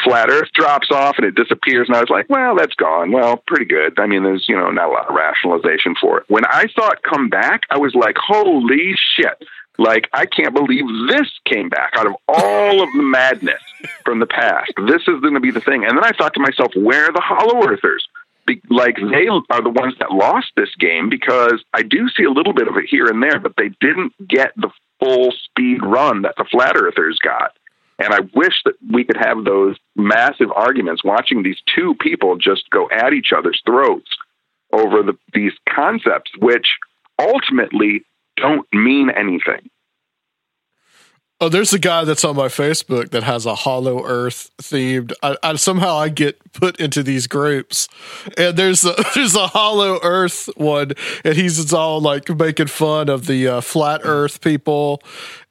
flat earth drops off and it disappears and I was like, well, that's gone. Well, pretty good. I mean, there's, you know, not a lot of rationalization for it. When I saw it come back, I was like, holy shit. Like, I can't believe this came back out of all of the madness from the past. This is going to be the thing. And then I thought to myself, where are the hollow earthers? Be- like, they are the ones that lost this game because I do see a little bit of it here and there, but they didn't get the full speed run that the flat earthers got. And I wish that we could have those massive arguments watching these two people just go at each other's throats over the, these concepts, which ultimately don't mean anything. Oh, there's a guy that's on my Facebook that has a Hollow Earth themed. I, I somehow I get put into these groups, and there's a there's a Hollow Earth one, and he's all like making fun of the uh, flat Earth people,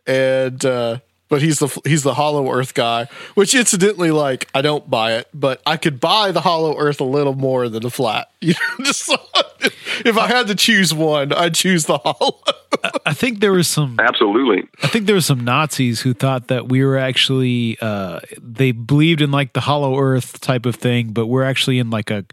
and uh, but he's the he's the Hollow Earth guy. Which incidentally, like I don't buy it, but I could buy the Hollow Earth a little more than the flat. You know, just if I had to choose one, I'd choose the Hollow. I think there was some Absolutely. I think there were some Nazis who thought that we were actually uh, they believed in like the hollow earth type of thing, but we're actually in like a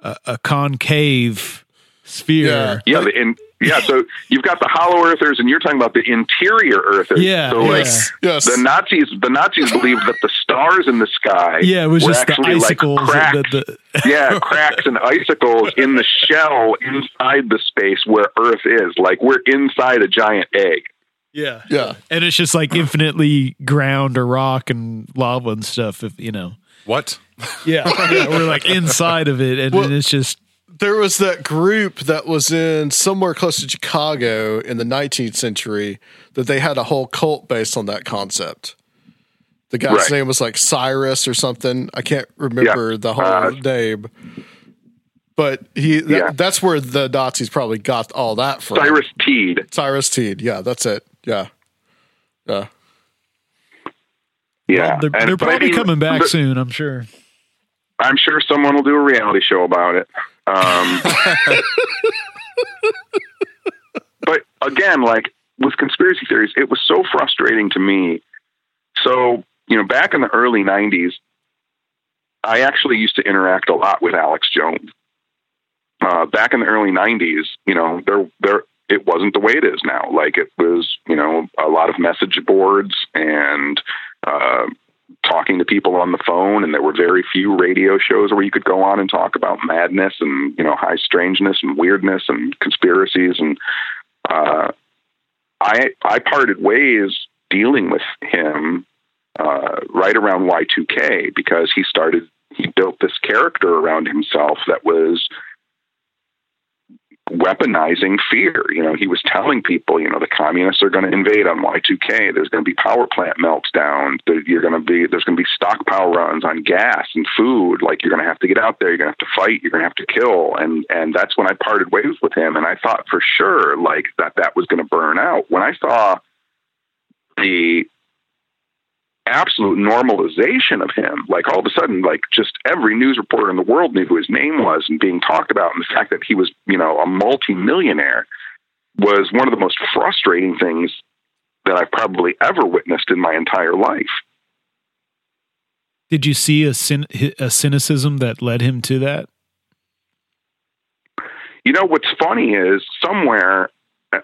a, a concave sphere. Yeah. Yeah, the in, yeah. So you've got the hollow earthers, and you're talking about the interior earthers. Yeah, So like yeah. Yes. the Nazis, the Nazis believed that the stars in the sky, Yeah, it was were just the actually icicles. like cracks. the, the, yeah, cracks and icicles in the shell inside the space where Earth is. Like we're inside a giant egg. yeah, Yeah. and it's just like infinitely ground or rock and lava and stuff. If you know, What? yeah, yeah we're like inside of it, and, Well- and it's just there was that group that was in somewhere close to Chicago in the 19th century that they had a whole cult based on that concept. The guy's Right. name was like Cyrus or something. I can't remember Yeah. the whole Uh, name. But he that, Yeah. that's where the Nazis probably got all that from. Cyrus Teed. Cyrus Teed. Yeah, that's it. Yeah. Yeah. Yeah, they're, And- they're but I probably mean, coming back the- soon. I'm sure. I'm sure someone will do a reality show about it. Um, but again, like with conspiracy theories, it was so frustrating to me. So, you know, back in the early 90s, I actually used to interact a lot with Alex Jones. Uh, back in the early 90s, you know, there, there, it wasn't the way it is now. Like it was, you know, a lot of message boards and, uh, talking to people on the phone and there were very few radio shows where you could go on and talk about madness and you know high strangeness and weirdness and conspiracies. And uh, I I parted ways dealing with him uh, right around Y2K because he started he built this character around himself that was weaponizing fear. You know, he was telling people, you know, the communists are going to invade on Y2K. There's going to be power plant meltdowns. You're going to be there's going to be stockpile runs on gas and food. Like you're going to have to get out there. You're going to have to fight. You're going to have to kill. And and that's when I parted ways with him. And I thought for sure like that that was going to burn out. When I saw the absolute normalization of him. Like all of a sudden, like just every news reporter in the world knew who his name was and being talked about, and the fact that he was, you know, a multimillionaire was one of the most frustrating things that I've probably ever witnessed in my entire life. Did you see a, cyn- a cynicism that led him to that? You know, what's funny is somewhere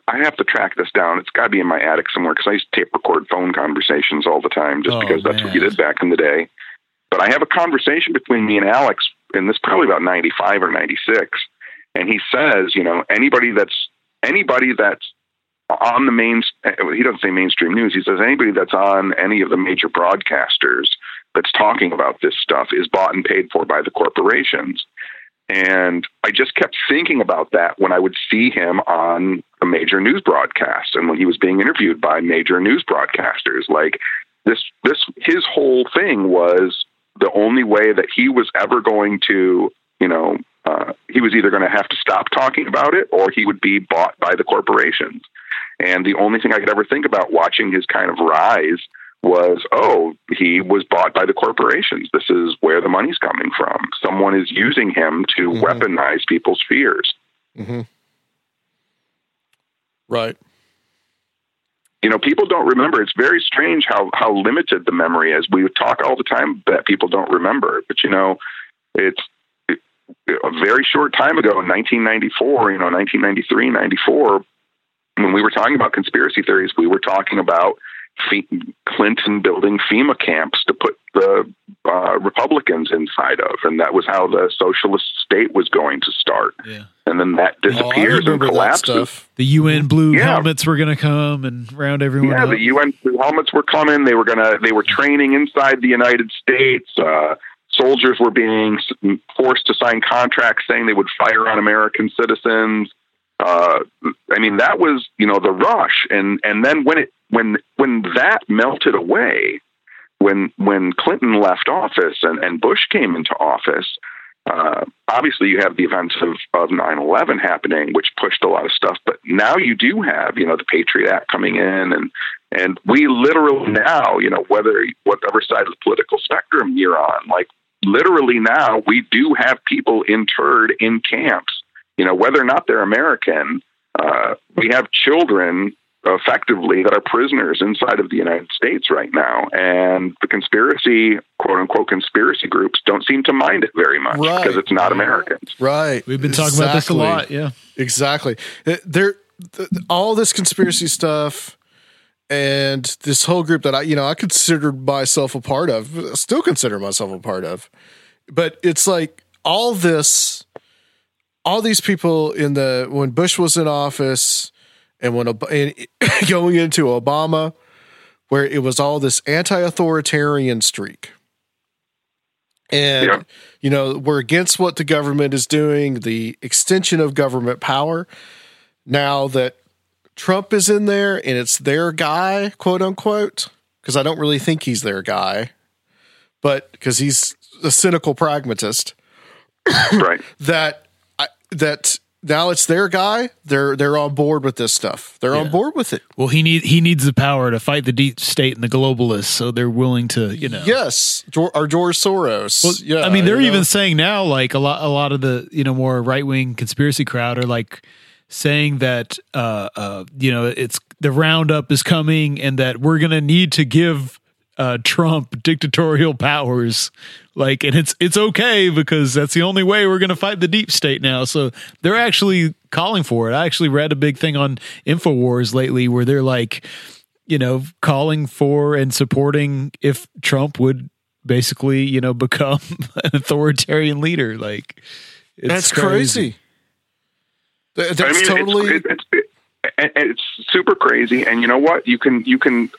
I have to track this down. It's got to be in my attic somewhere because I used to tape record phone conversations all the time just Oh, because that's what you did back in the day. But I have a conversation between me and Alex, and this is probably about 95 or 96. And he says, you know, anybody that's anybody that's on the main. He doesn't say mainstream news. He says anybody that's on any of the major broadcasters that's talking about this stuff is bought and paid for by the corporations. And I just kept thinking about that when I would see him on a major news broadcast and when he was being interviewed by major news broadcasters. Like this, this, his whole thing was the only way that he was ever going to, you know, uh, he was either going to have to stop talking about it or he would be bought by the corporations. And the only thing I could ever think about watching his kind of rise was, oh, he was bought by the corporations. This is where the money's coming from. Someone is using him to mm-hmm. weaponize people's fears. Mm-hmm. Right. You know, people don't remember. It's very strange how how limited the memory is. We talk all the time that people don't remember, but you know, it's a very short time ago in 1994. You know, 1993, 94. When we were talking about conspiracy theories, we were talking about Clinton building FEMA camps to put the uh, Republicans inside of, and that was how the socialist state was going to start. Yeah. And then that disappears oh, and collapses. The UN blue yeah. helmets were going to come and round everyone. Yeah, up. the UN blue helmets were coming. They were going to. They were training inside the United States. Uh, soldiers were being forced to sign contracts saying they would fire on American citizens. Uh, I mean, that was you know the rush, and and then when it when when that melted away, when when Clinton left office and, and Bush came into office, uh, obviously you have the events of, of 9-11 happening, which pushed a lot of stuff. But now you do have, you know, the Patriot Act coming in and and we literally now, you know, whether whatever side of the political spectrum you're on, like literally now we do have people interred in camps you know, whether or not they're American, uh, we have children effectively that are prisoners inside of the United States right now. And the conspiracy, quote unquote, conspiracy groups don't seem to mind it very much right. because it's not Americans. Right. We've been talking about this a lot. Yeah. Exactly. Uh, there, all this conspiracy stuff and this whole group that I, you know, I considered myself a part of, still consider myself a part of, but it's like all this all these people in the when Bush was in office and when and going into Obama, where it was all this anti-authoritarian streak. And yeah. you know, we're against what the government is doing, the extension of government power. Now that Trump is in there and it's their guy, quote unquote, because I don't really think he's their guy, but because he's a cynical pragmatist. right. that that now it's their guy. They're they're on board with this stuff. They're yeah. on board with it. Well, he need he needs the power to fight the deep state and the globalists, so they're willing to, you know. Yes, or George Soros. Well, yeah, I mean, they're even know? saying now, like a lot a lot of the you know more right wing conspiracy crowd are like saying that uh uh you know it's the roundup is coming and that we're gonna need to give uh, Trump dictatorial powers. Like, and it's it's okay because that's the only way we're going to fight the deep state now. So they're actually calling for it. I actually read a big thing on Infowars lately where they're like, you know, calling for and supporting if Trump would basically, you know, become an authoritarian leader. Like, that's crazy. crazy. That's I mean, totally. It's, it's, it's, it's super crazy, and you know what? You can you can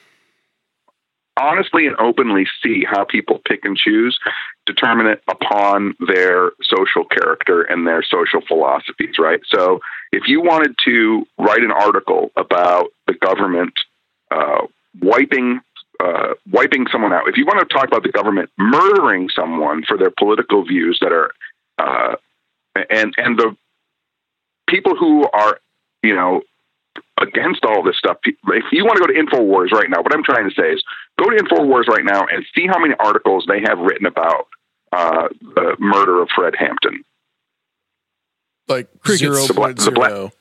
honestly and openly see how people pick and choose, determine it upon their social character and their social philosophies, right? So if you wanted to write an article about the government uh, wiping uh, wiping someone out, if you want to talk about the government murdering someone for their political views that are uh, and and the people who are you know against all this stuff. If you want to go to Infowars right now, what I'm trying to say is go to Infowars right now and see how many articles they have written about uh, the murder of Fred Hampton. Like zero the black, the black,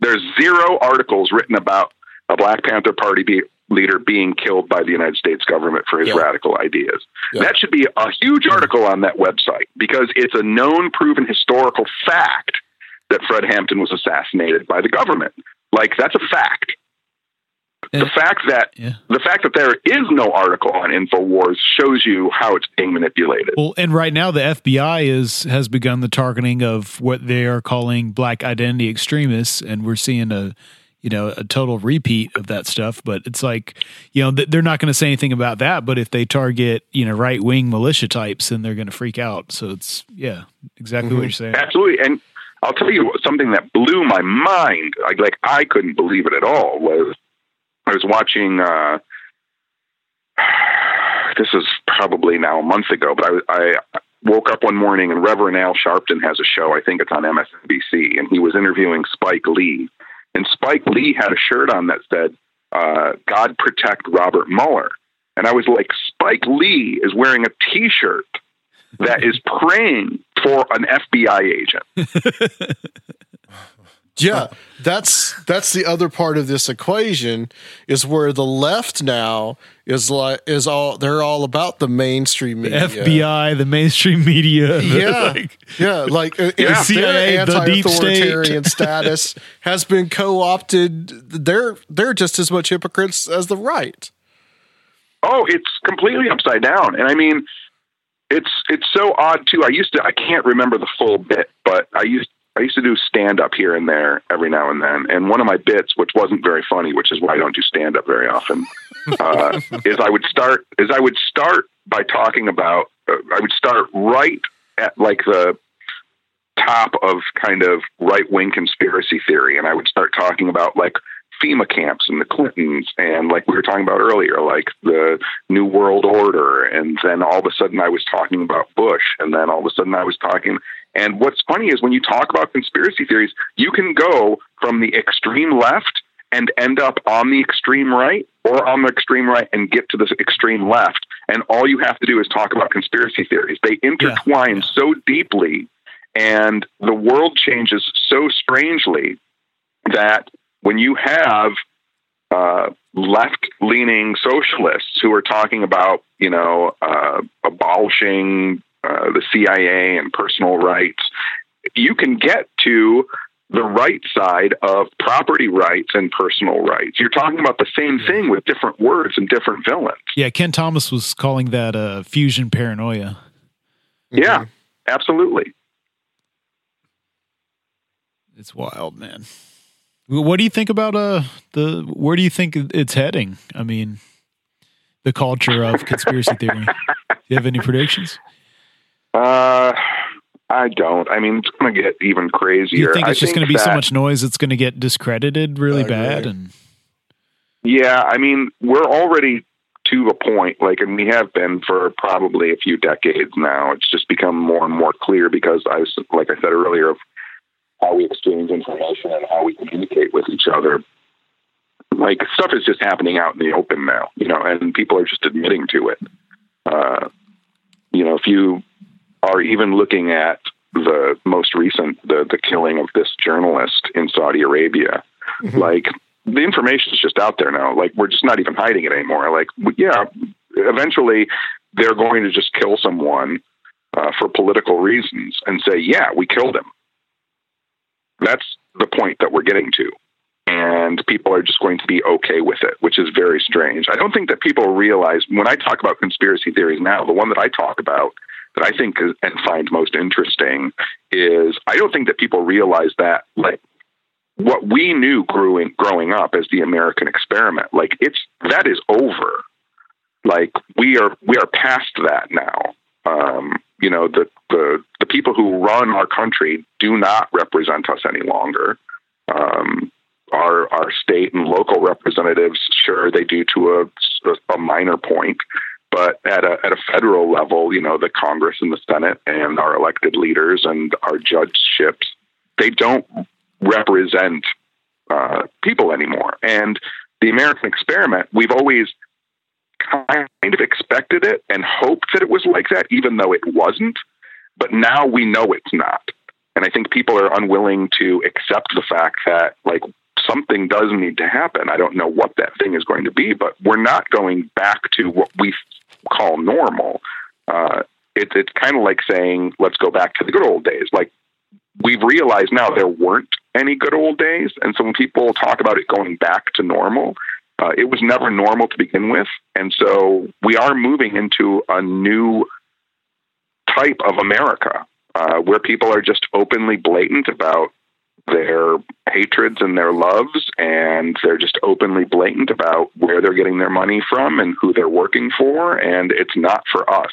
There's zero articles written about a Black Panther Party be, leader being killed by the United States government for his yeah. radical ideas. Yeah. That should be a huge article on that website because it's a known, proven historical fact that Fred Hampton was assassinated by the government. Like that's a fact. the fact that yeah. the fact that there is no article on Infowars shows you how it's being manipulated. Well, and right now the FBI is has begun the targeting of what they are calling black identity extremists, and we're seeing a you know, a total repeat of that stuff. But it's like, you know, th- they're not going to say anything about that. But if they target, you know, right wing militia types, then they're going to freak out. So it's, yeah, exactly what mm-hmm. you're saying. Absolutely. And I'll tell you something that blew my mind. Like, like I couldn't believe it at all. Was I was watching. uh This is probably now a month ago, but I, I woke up one morning and Reverend Al Sharpton has a show. I think it's on MSNBC, and he was interviewing Spike Lee. And Spike Lee had a shirt on that said, uh, "God protect Robert Mueller." And I was like, Spike Lee is wearing a T-shirt that is praying for an FBI agent. Yeah, that's that's the other part of this equation is where the left now is like is all they're all about the mainstream The media. FBI, the mainstream media, the, Yeah, like, yeah, like uh, Yeah. if CIA, their the deep state. anti-authoritarian status has been co-opted. They're they're just as much hypocrites as the right. Oh, it's completely upside down. And I mean, it's it's so odd too. I used to I can't remember the full bit, but I used I used to do stand up here and there every now and then. And one of my bits, which wasn't very funny, which is why I don't do stand up very often, uh, is I would start is I would start by talking about uh, I would start right at like the top of kind of right wing conspiracy theory, and I would start talking about like FEMA camps and the Clintons, and like we were talking about earlier, like the New World Order, and then all of a sudden I was talking about Bush, and then all of a sudden I was talking. And what's funny is when you talk about conspiracy theories, you can go from the extreme left and end up on the extreme right or on the extreme right and get to the extreme left. And all you have to do is talk about conspiracy theories. They intertwine so deeply and the world changes so strangely that when you have uh, left leaning socialists who are talking about, you know, uh, abolishing uh, the CIA and personal rights, you can get to the right side of property rights and personal rights. You're talking about the same thing with different words and different villains. yeah, Kenn Thomas was calling that uh, fusion paranoia. Yeah, absolutely. It's wild, man. What do you think about uh the where do you think it's heading? I mean, the culture of conspiracy theory. Do you have any predictions? Uh, I don't. I mean, it's going to get even crazier. You think I it's just going to be so much noise it's going to get discredited really bad and Yeah, I mean, we're already to a point, like, and we have been for probably a few decades now. It's just become more and more clear because I was, like I said earlier, of how we exchange information and how we communicate with each other. Like, stuff is just happening out in the open now, you know, and people are just admitting to it. Uh, you know, if you are even looking at the most recent, the, the killing of this journalist in Saudi Arabia, like, the information is just out there now. Like we're just not even hiding it anymore. Like yeah, eventually they're going to just kill someone uh, for political reasons and say, yeah, we killed him. That's the point that we're getting to. And people are just going to be okay with it, which is very strange. I don't think that people realize when I talk about conspiracy theories now, the one that I talk about that I think is, and find most interesting is I don't think that people realize that like what we knew growing growing up as the American experiment, like it's that is over. Like we are we are past that now. Um, you know, the the the people who run our country do not represent us any longer. Um, our our state and local representatives, sure, they do to a, a minor point, but at a at a federal level, you know, the Congress and the Senate and our elected leaders and our judgeships, they don't represent uh, people anymore. And the American experiment, we've always kind of expected it and hoped that it was like that, even though it wasn't. But now we know it's not. And I think people are unwilling to accept the fact that, like, something does need to happen. I don't know what that thing is going to be, but we're not going back to what we call normal. Uh, it, it's kind of like saying, let's go back to the good old days. Like, we've realized now there weren't any good old days. And so when people talk about it going back to normal, uh, it was never normal to begin with. And so we are moving into a new type of America uh, where people are just openly blatant about their hatreds and their loves, and they're just openly blatant about where they're getting their money from and who they're working for, and it's not for us.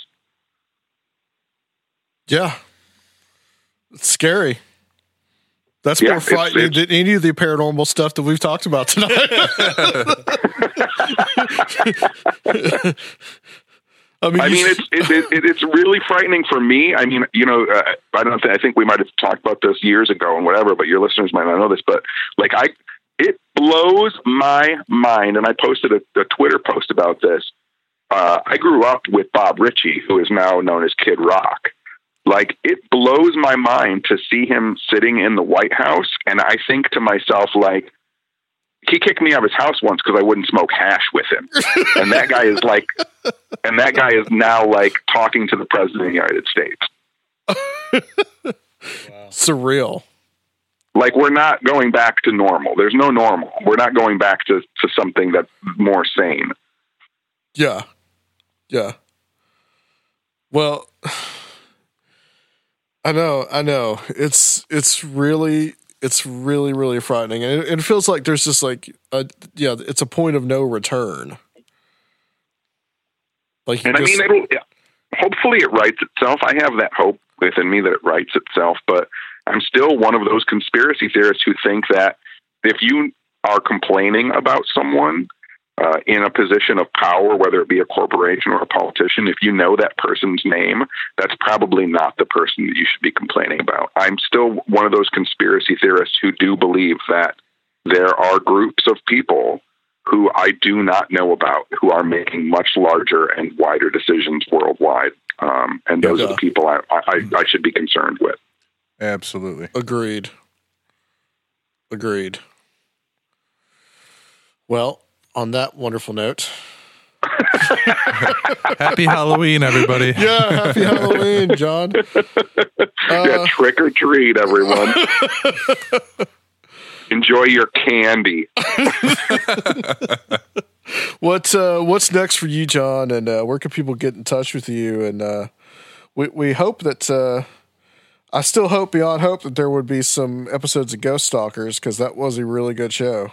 Yeah. It's scary. That's Yeah, more frightening than any of the paranormal stuff that we've talked about tonight. I mean, I mean, it's it, it, it's really frightening for me. I mean, you know, uh, I don't. Think, I think we might have talked about this years ago and whatever, but your listeners might not know this. But like, I it blows my mind, and I posted a, a Twitter post about this. Uh, I grew up with Bob Ritchie, who is now known as Kid Rock. Like, it blows my mind to see him sitting in the White House, and I think to myself, like, he kicked me out of his house once because I wouldn't smoke hash with him, and that guy is like and that guy is now like talking to the president of the United States. surreal. Like we're not going back to normal. There's no normal. We're not going back to, to something that's more sane. Yeah. Yeah. Well, I know, I know. It's it's really it's really really frightening, and it, it feels like there's just like a yeah, it's a point of no return. Like you And I just- mean, it'll hopefully it writes itself. I have that hope within me that it writes itself, but I'm still one of those conspiracy theorists who think that if you are complaining about someone uh, in a position of power, whether it be a corporation or a politician, if you know that person's name, that's probably not the person that you should be complaining about. I'm still one of those conspiracy theorists who do believe that there are groups of people who I do not know about who are making much larger and wider decisions worldwide. Um, and those are the people I, I, I should be concerned with. Absolutely. Agreed. Agreed. Well, on that wonderful note, Happy Halloween, everybody. yeah, happy Halloween, John. yeah, trick or treat, everyone. Enjoy your candy. What uh, what's next for you, John? And uh, where can people get in touch with you? And uh, we we hope that uh, I still hope beyond hope that there would be some episodes of Ghost Stalkers because that was a really good show.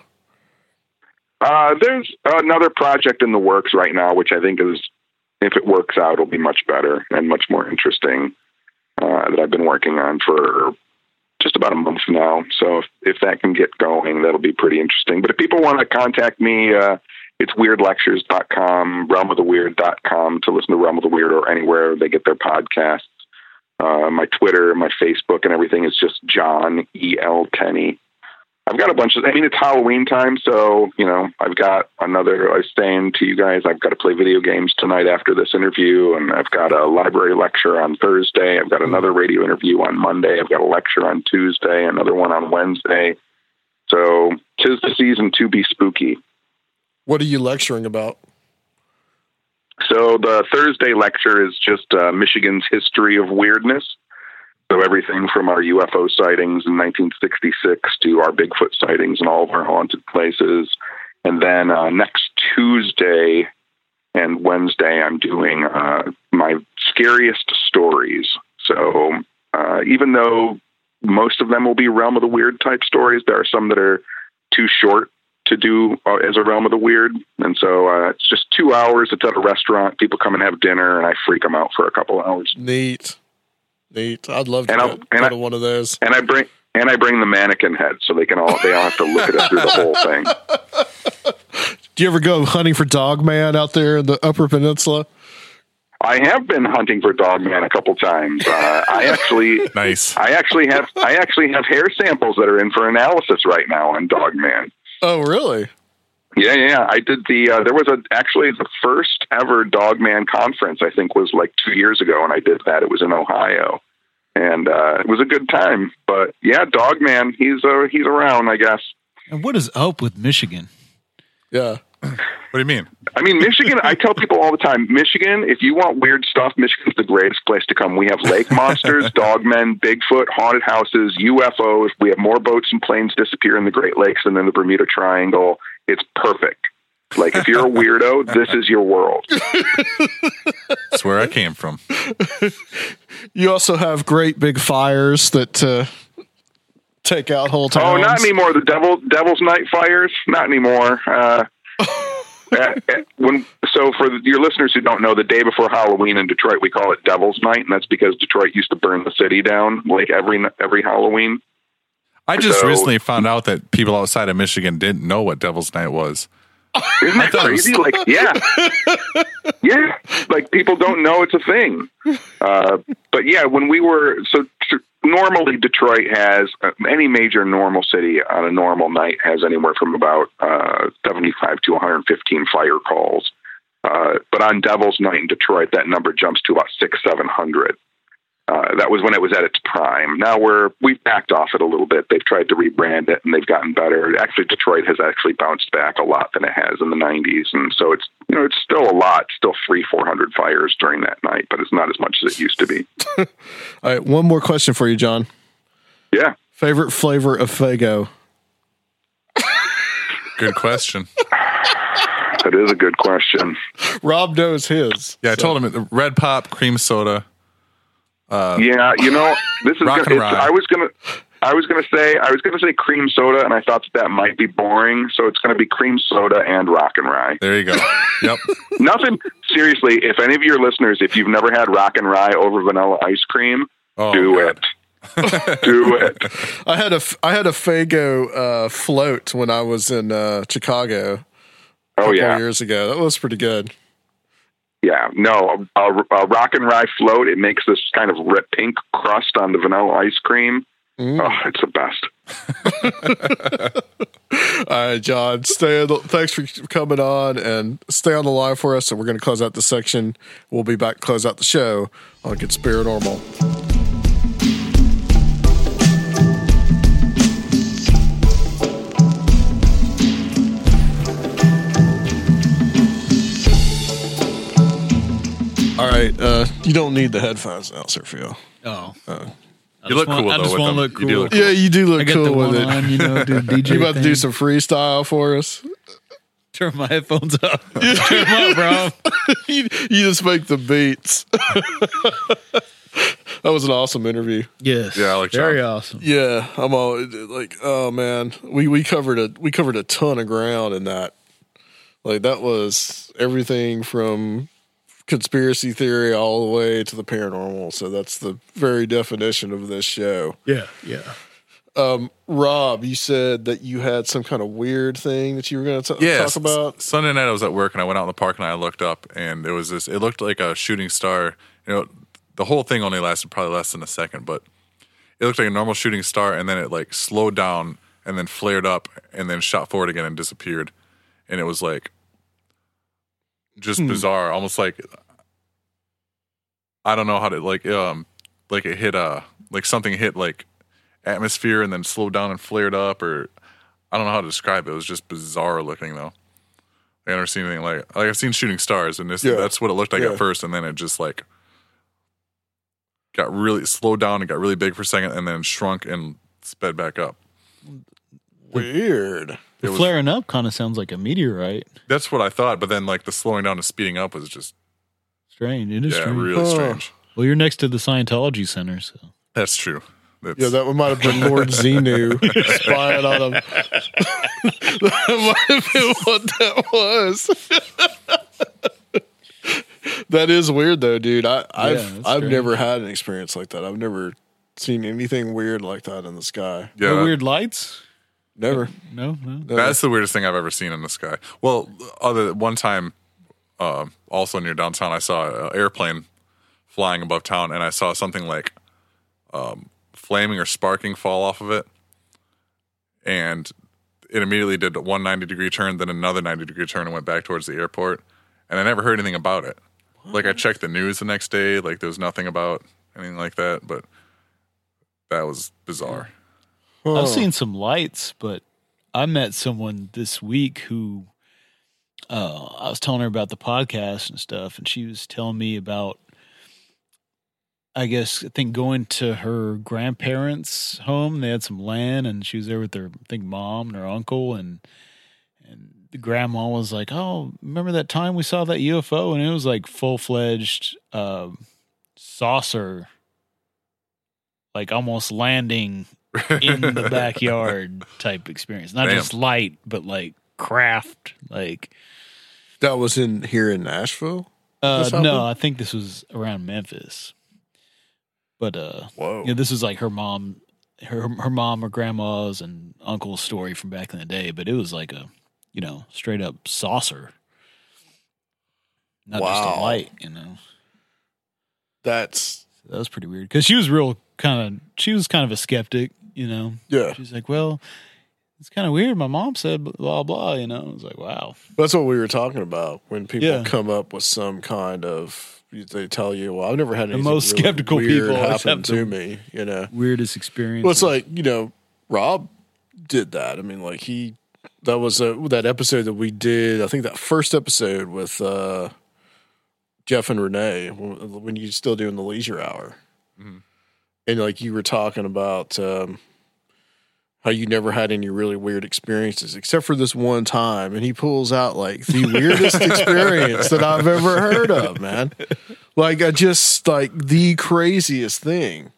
Uh, there's another project in the works right now, which I think is, if it works out, will be much better and much more interesting. Uh, that I've been working on for just about a month now. So if, if that can get going, that'll be pretty interesting. But if people want to contact me, uh, it's weirdlectures.com, realmoftheweird.com to listen to Realm of the Weird or anywhere they get their podcasts. Uh, my Twitter, my Facebook, and everything is just John E L Tenney. I've got a bunch of. I mean, it's Halloween time, so you know, I've got another. I was saying to you guys, I've got to play video games tonight after this interview, and I've got a library lecture on Thursday. I've got another radio interview on Monday. I've got a lecture on Tuesday, another one on Wednesday. So, tis the season to be spooky. What are you lecturing about? So the Thursday lecture is just uh, Michigan's history of weirdness. So everything from our UFO sightings in 1966 to our Bigfoot sightings and all of our haunted places. And then uh, next Tuesday and Wednesday, I'm doing uh, my scariest stories. So uh, even though most of them will be realm of the weird type stories, there are some that are too short to do uh, as a realm of the weird. And so uh, it's just two hours. It's at a restaurant. People come and have dinner, and I freak them out for a couple hours. Neat, neat. I'd love to And go, I'll- go and I- to one of those. And I bring and I bring the mannequin head, so they can all they all have to look at it through the whole thing. Do you ever go hunting for dog man out there in the Upper Peninsula? I have been hunting for dog man a couple times. Uh, I actually Nice. I actually have I actually have hair samples that are in for analysis right now on dog man. Oh, really? Yeah, yeah. I did the. Uh, there was a actually the first ever Dogman conference. I think was like two years ago, and I did that. It was in Ohio, and uh, it was a good time. But yeah, Dogman, he's uh, he's around, I guess. And what is up with Michigan? Yeah. What do you mean? I mean, Michigan. I tell people all the time, Michigan. If you want weird stuff, Michigan's the greatest place to come. We have lake monsters, dogmen, Bigfoot, haunted houses, UFOs. We have more boats and planes disappear in the Great Lakes than in the Bermuda Triangle. It's perfect. Like if you're a weirdo, this is your world. That's where I came from. You also have great big fires that uh, take out whole towns. Oh, not anymore. The devil Devil's Night fires, not anymore. Uh, uh, when so for the, your listeners who don't know, the day before Halloween in Detroit, we call it Devil's Night, and that's because Detroit used to burn the city down like every every Halloween. I just So- recently found out that people outside of Michigan didn't know what Devil's Night was. Isn't that was- crazy? Like, yeah, yeah. Like people don't know it's a thing. Uh, but yeah, when we were so tr- normally Detroit has uh, any major normal city on a normal night has anywhere from about uh, seventy-five to one hundred fifteen fire calls. Uh, but on Devil's Night in Detroit, that number jumps to about six, seven hundred. Uh, that was when it was at its prime. Now we're we've backed off it a little bit. They've tried to rebrand it and they've gotten better. Actually, Detroit has actually bounced back a lot than it has in the '90s, and so it's you know it's still a lot, still three, four hundred fires during that night, but it's not as much as it used to be. All right, one more question for you, John. Yeah, Favorite flavor of Faygo? Good question. that is a good question. Rob knows his. Yeah, I told him it- red pop, cream soda. Yeah, you know this is gonna, it's. I was gonna. I was gonna say I was gonna say cream soda, and I thought that that might be boring, so it's gonna be cream soda and rock and rye. There you go. Yep. Nothing seriously. If any of your listeners, if you've never had rock and rye over vanilla ice cream, Oh, do God. it. do it. I had a f- I had a Faygo uh, float when I was in uh, Chicago a Oh couple yeah, years ago. That was pretty good. Yeah. No, a, a rock and rye float. It makes this kind of pink crust on the vanilla ice cream. Mm. Oh, it's the best. All right, John. Stay. On the, thanks for coming on and stay on the line for us. And we're going to close out the section. We'll be back to close out the show on Conspiranormal. All right, uh, you don't need the headphones now, Sir Phil. Oh, You look want- cool I though just with wanna them. look You do cool. look Yeah, you do look got cool the with one it. on, you know, do the DJ You about to do some freestyle for us? Turn my headphones up. Turn them up, bro. you, you just make the beats. that was an awesome interview. Yes. Yeah, I like Very John. awesome. Yeah, I'm all like, oh man, we we covered a we covered a ton of ground in that. Like that was everything from conspiracy theory all the way to the paranormal. So that's the very definition of this show. Yeah. Yeah. Um, Rob, you said that you had some kind of weird thing that you were going to Yeah, talk s- about. Sunday night I was at work and I went out in the park and I looked up and it was this. It looked like a shooting star. You know, the whole thing only lasted probably less than a second, but it looked like a normal shooting star and then it like slowed down and then flared up and then shot forward again and disappeared. And it was like just bizarre, almost like I don't know how to like um like it hit uh like something hit like atmosphere and then slowed down and flared up or I don't know how to describe it. It was just bizarre looking though. I've never seen anything like like I've seen shooting stars and this Yeah. that's what it looked like Yeah. at first and then it just like got really slowed down and got really big for a second and then shrunk and sped back up. Weird. It The was- flaring up kind of sounds like a meteorite. That's what I thought, but then like the slowing down and speeding up was just Strange. It is yeah, strange. really Huh. strange. Well, you're next to the Scientology Center, so That's true. That's, Yeah, that one might have been Lord Xenu spying on him. that might have been what that was. that is weird though, dude. I, I've that's I've strange. never had an experience like that. I've never seen anything weird like that in the sky. yeah, no weird lights. Never. No, no. never. That's the weirdest thing I've ever seen in the sky. Well, other one time, uh, also near downtown, I saw an airplane flying above town, and I saw something like um, flaming or sparking fall off of it, and it immediately did one 90 degree turn, then another 90 degree turn, and went back towards the airport. And I never heard anything about it. Like I checked the news the next day, like there was nothing about anything like that, but that was bizarre. Huh. I've seen some lights, but I met someone this week who uh, I was telling her about the podcast and stuff, and she was telling me about, I guess, I think going to her grandparents' home. They had some land, and she was there with their, I think, mom and her uncle, and and the grandma was like, "Oh, remember that time we saw that UFO?" And it was like full fledged um, saucer, like almost landing in the backyard type experience. Not Damn. just light, but like craft. Like That was in here in Nashville. uh, no. I think this was around Memphis. But uh, Whoa. you know, this was like her mom, her her mom or grandma's and uncle's story from back in the day. But it was like a, you know, straight up saucer, not just a light. You know, That's that was pretty weird because she was real kind of she was kind of a skeptic. You know, yeah. she's like, well. It's kind of weird. My mom said blah blah. You know, I was like, wow. That's what we were talking about when people Yeah. come up with some kind of. They tell you, "Well, I've never had anything most really skeptical weird people always happen to me." You know, Weirdest experience. Well, it's like you know, Rob did that. I mean, like he that was a, that episode that we did. I think that first episode with uh, Jeff and Renee when when you still doing the leisure hour, and like you were talking about um, how you never had any really weird experiences except for this one time, and he pulls out like the weirdest experience that I've ever heard of, man. Like I just like the craziest thing.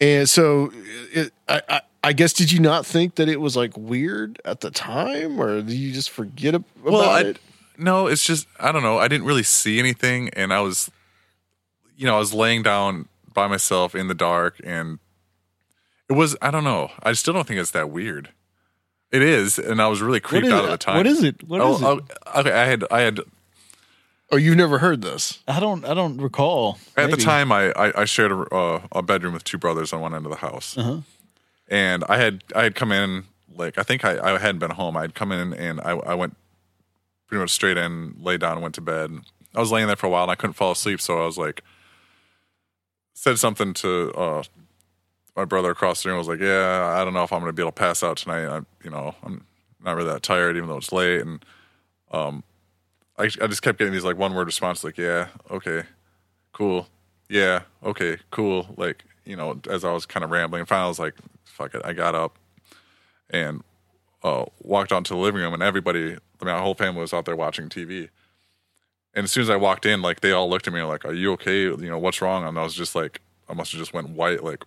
And so, it, I, I, I guess, did you not think that it was like weird at the time, or did you just forget about well, I, it? no, it's just I don't know. I didn't really see anything, and I was, you know, I was laying down by myself in the dark, and it was I don't know. I still don't think it's that weird. It is, and I was really creeped out it? at the time. What is it? What oh, is it? oh, okay, I had I had Oh, you've never heard this? I don't. I don't recall. At the time, I I, I shared a, uh, a bedroom with two brothers on one end of the house, Uh-huh. and I had I had come in like I think I, I hadn't been home. I had come in and I I went pretty much straight in, lay down, and went to bed. I was laying there for a while and I couldn't fall asleep, so I was like said something to uh, my brother across the room. I was like, "Yeah, I don't know if I'm going to be able to pass out tonight. I, you know, I'm not really that tired, even though it's late." And um, I I just kept getting these like one word responses, like, "Yeah, okay." cool. Yeah, okay, cool. Like, you know, as I was kind of rambling, and finally I was like, fuck it. I got up and uh, walked onto the living room, and everybody, I mean, my whole family was out there watching TV. And as soon as I walked in, like, they all looked at me like, are you okay? You know, what's wrong? And I was just like, I must have just went white. Like,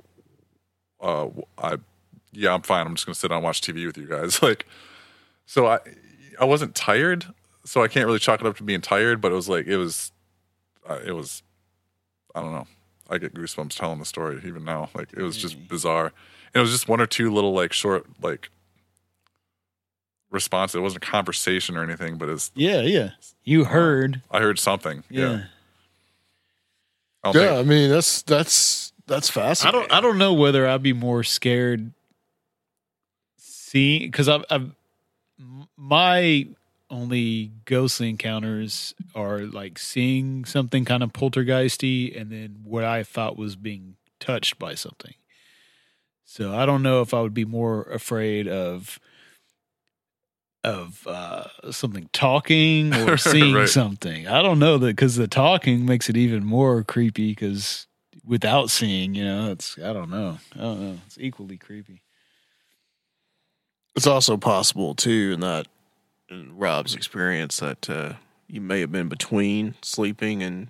uh, I, yeah, I'm fine. I'm just going to sit down and watch TV with you guys. Like, so I, I wasn't tired. So I can't really chalk it up to being tired, but it was like, it was, uh, it was I don't know. I get goosebumps telling the story even now. Like it was just bizarre. And it was just one or two little like short like responses. It wasn't a conversation or anything, but it's Yeah, yeah. You heard. I heard something. Yeah. Yeah. I Yeah, think- I mean that's that's that's fascinating. I don't. I don't know whether I'd be more scared. See, because I've, I've my only ghostly encounters are like seeing something kind of poltergeisty, and then what I thought was being touched by something. So I don't know if I would be more afraid of of uh, something talking or seeing Right. something. I don't know that because the talking makes it even more creepy. Because without seeing, you know, it's I don't know. I don't know. It's equally creepy. It's also possible too, in that in Rob's experience, that uh, you may have been between sleeping and,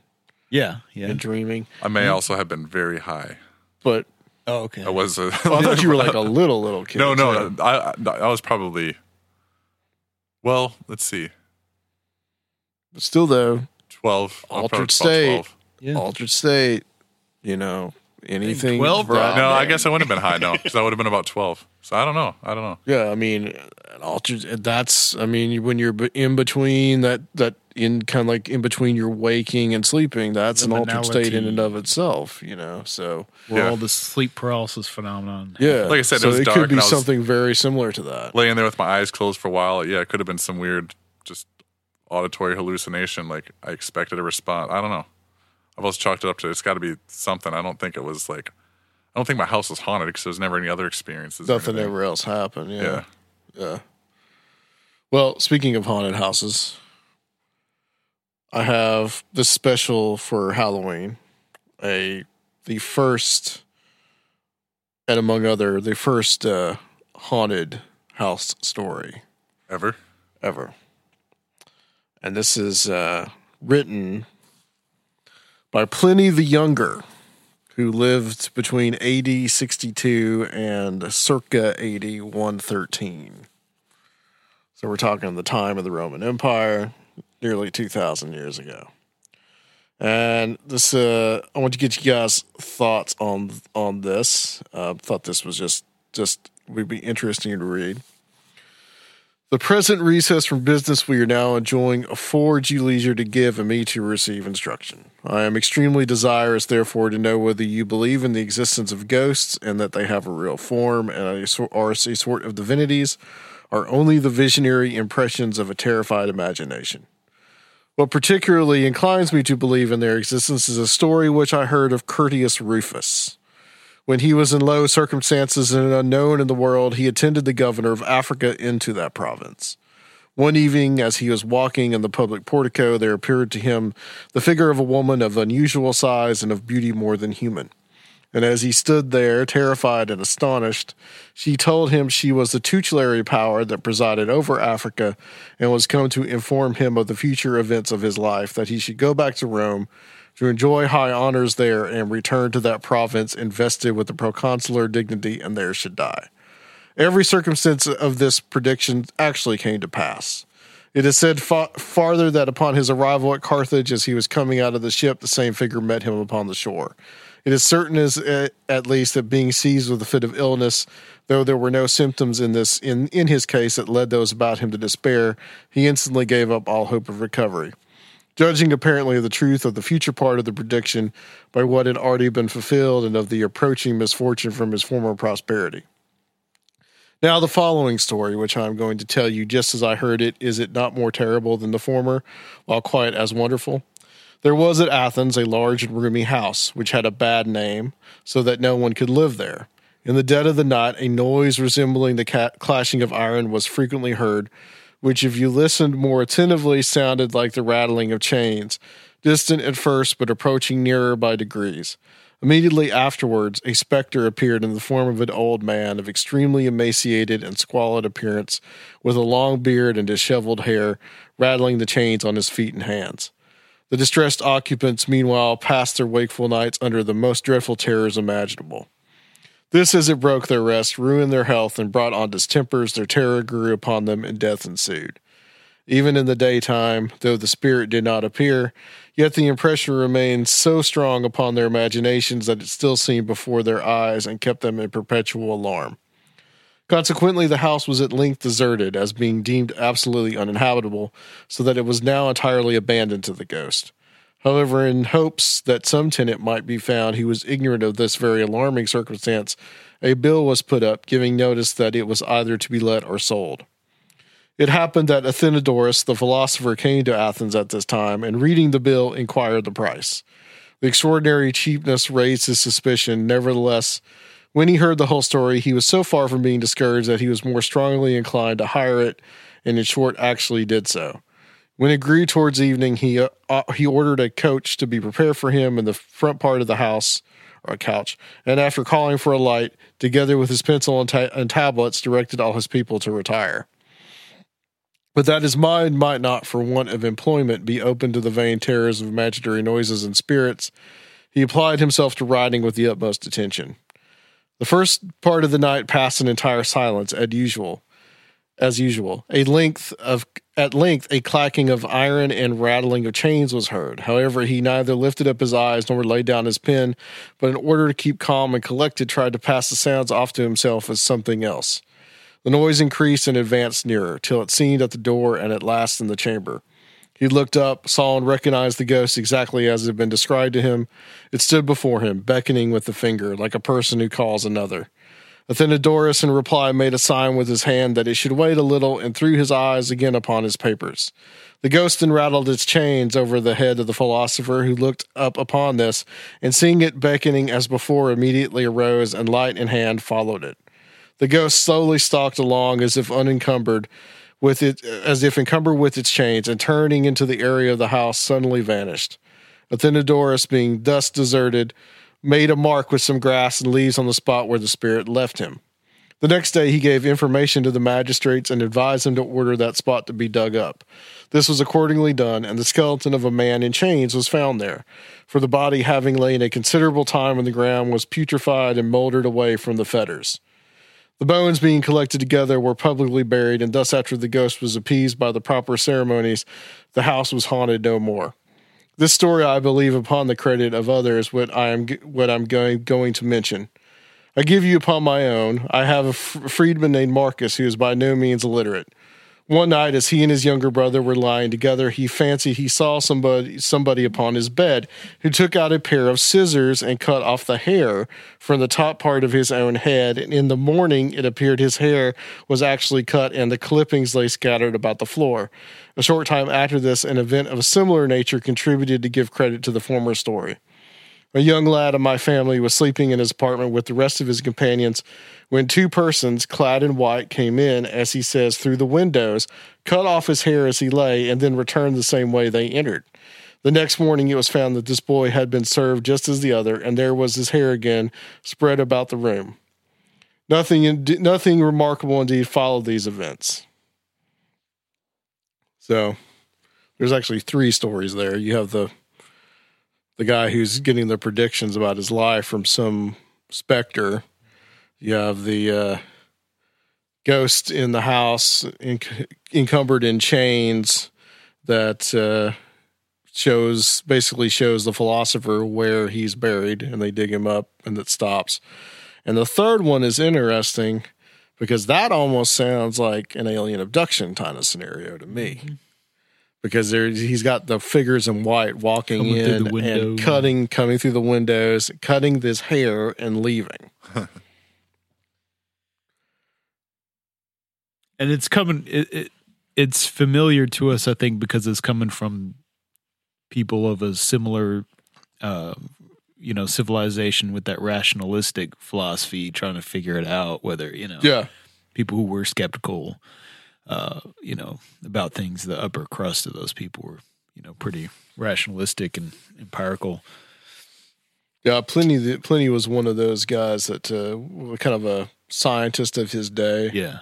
Yeah, yeah. and dreaming. I may also have been very high. But Oh, okay. I was. I thought you were like a little little kid. no, no. too. I, I I was probably. Well, let's see. But still though, Twelve. I was Altered probably about state. 12. Yeah. altered state. You know anything. 12, Rob- No, I guess I wouldn't have been high. No, because I would have been about twelve. So I don't know. I don't know. Yeah, I mean, an altered. That's. I mean, when you're be- in between that that in kind of like in between your waking and sleeping, that's an altered state in and of itself. You know, so Where Yeah. all the sleep paralysis phenomenon. yeah. Like I said, it so was it dark could be and I was- something very similar to that. laying there with my eyes closed for a while. Yeah, it could have been some weird, just auditory hallucination. Like I expected a response. I don't know. I've always chalked it up to it's got to be something. I don't think it was like. I don't think my house was haunted because there's never any other experiences. or Nothing ever else happened. Yeah. Yeah. Yeah. Well, speaking of haunted houses, I have this special for Halloween. A the first and among other the first uh, haunted house story Ever. ever. And this is uh, written by Pliny the Younger, who lived between AD 62 and circa AD 113. So we're talking the time of the Roman Empire, nearly 2,000 years ago. And this, uh, I want to get you guys' thoughts on on this. Uh, thought this was just just would be interesting to read. The present recess from business we are now enjoying affords you leisure to give and me to receive instruction. I am extremely desirous, therefore, to know whether you believe in the existence of ghosts and that they have a real form and are a sort of divinities, or only the visionary impressions of a terrified imagination. What particularly inclines me to believe in their existence is a story which I heard of Curtius Rufus. When he was in low circumstances and unknown in the world, he attended the governor of Africa into that province. One evening, as he was walking in the public portico, there appeared to him the figure of a woman of unusual size and of beauty more than human. And as he stood there, terrified and astonished, she told him she was the tutelary power that presided over Africa and was come to inform him of the future events of his life, that he should go back to Rome to enjoy high honors there and return to that province invested with the proconsular dignity and there should die. Every circumstance of this prediction actually came to pass. It is said fa- farther that upon his arrival at Carthage, as he was coming out of the ship, the same figure met him upon the shore. It is certain, as uh, at least, that being seized with a fit of illness, though there were no symptoms in this in in his case that led those about him to despair, he instantly gave up all hope of recovery judging apparently of the truth of the future part of the prediction by what had already been fulfilled and of the approaching misfortune from his former prosperity. Now, the following story, which I'm going to tell you just as I heard it, is it not more terrible than the former, while quite as wonderful? There was at Athens a large and roomy house, which had a bad name, so that no one could live there. In the dead of the night, a noise resembling the ca- clashing of iron was frequently heard, which, if you listened more attentively, sounded like the rattling of chains, distant at first, but approaching nearer by degrees. Immediately afterwards, a spectre appeared in the form of an old man of extremely emaciated and squalid appearance, with a long beard and disheveled hair, rattling the chains on his feet and hands. The distressed occupants, meanwhile, passed their wakeful nights under the most dreadful terrors imaginable. This, as it broke their rest, ruined their health and brought on distempers. Their terror grew upon them, and death ensued. Even in the daytime, though the spirit did not appear, yet the impression remained so strong upon their imaginations that it still seemed before their eyes and kept them in perpetual alarm. Consequently, the house was at length deserted, as being deemed absolutely uninhabitable, so that it was now entirely abandoned to the ghost. However, in hopes that some tenant might be found who was ignorant of this very alarming circumstance, a bill was put up giving notice that it was either to be let or sold. It happened that Athenodorus, the philosopher, came to Athens at this time, and reading the bill, inquired the price. The extraordinary cheapness raised his suspicion. Nevertheless, when he heard the whole story, he was so far from being discouraged that he was more strongly inclined to hire it, and in short, actually did so. When it grew towards evening, he uh, uh, he ordered a coach to be prepared for him in the front part of the house or a couch, and after calling for a light, together with his pencil and, ta- and tablets, directed all his people to retire. But that his mind might not, for want of employment, be open to the vain terrors of imaginary noises and spirits, he applied himself to writing with the utmost attention. The first part of the night passed in entire silence, as usual. As usual, a length of at length, a clacking of iron and rattling of chains was heard. However, he neither lifted up his eyes nor laid down his pen, but in order to keep calm and collected, tried to pass the sounds off to himself as something else. The noise increased and advanced nearer, till it seemed at the door and at last in the chamber. He looked up, saw and recognized the ghost exactly as it had been described to him. It stood before him, beckoning with the finger, like a person who calls another. Athenodorus, in reply, made a sign with his hand that it should wait a little and threw his eyes again upon his papers. The ghost then rattled its chains over the head of the philosopher, who looked up upon this, and seeing it beckoning as before, immediately arose and, light in hand, followed it. The ghost slowly stalked along as if unencumbered with it, as if encumbered with its chains, and turning into the area of the house, suddenly vanished. Athenodorus, being thus deserted, made a mark with some grass and leaves on the spot where the spirit left him. The next day, he gave information to the magistrates and advised them to order that spot to be dug up. This was accordingly done, and the skeleton of a man in chains was found there. For the body, having lain a considerable time on the ground, was putrefied and mouldered away from the fetters. The bones being collected together were publicly buried, and thus, after the ghost was appeased by the proper ceremonies, the house was haunted no more. This story, I believe, upon the credit of others, what I am what I'm going going to mention. I give you upon my own. I have a f- freedman named Marcus who is by no means illiterate. One night, as he and his younger brother were lying together, he fancied he saw somebody somebody upon his bed, who took out a pair of scissors and cut off the hair from the top part of his own head. And in the morning, it appeared his hair was actually cut, and the clippings lay scattered about the floor. A short time after this, an event of a similar nature contributed to give credit to the former story. A young lad of my family was sleeping in his apartment with the rest of his companions when two persons clad in white came in, as he says, through the windows, cut off his hair as he lay, and then returned the same way they entered. The next morning, it was found that this boy had been served just as the other, and there was his hair again spread about the room. Nothing, nothing remarkable indeed followed these events. So, there's actually three stories there. You have the the guy who's getting the predictions about his life from some specter. You have the uh, ghost in the house enc- encumbered in chains that uh, shows basically shows the philosopher where he's buried, and they dig him up, and it stops. And the third one is interesting because that almost sounds like an alien abduction kind of scenario to me. Mm-hmm because there he's got the figures in white walking Coming through in and cutting coming through the windows, cutting this hair and leaving. and it's coming it, it it's familiar to us i think because it's coming from people of a similar uh you know civilization with that rationalistic philosophy trying to figure it out whether you know Yeah. people who were skeptical uh you know about things the upper crust of those people were you know pretty rationalistic and empirical Yeah, Pliny Pliny was one of those guys that uh, were kind of a scientist of his day. Yeah.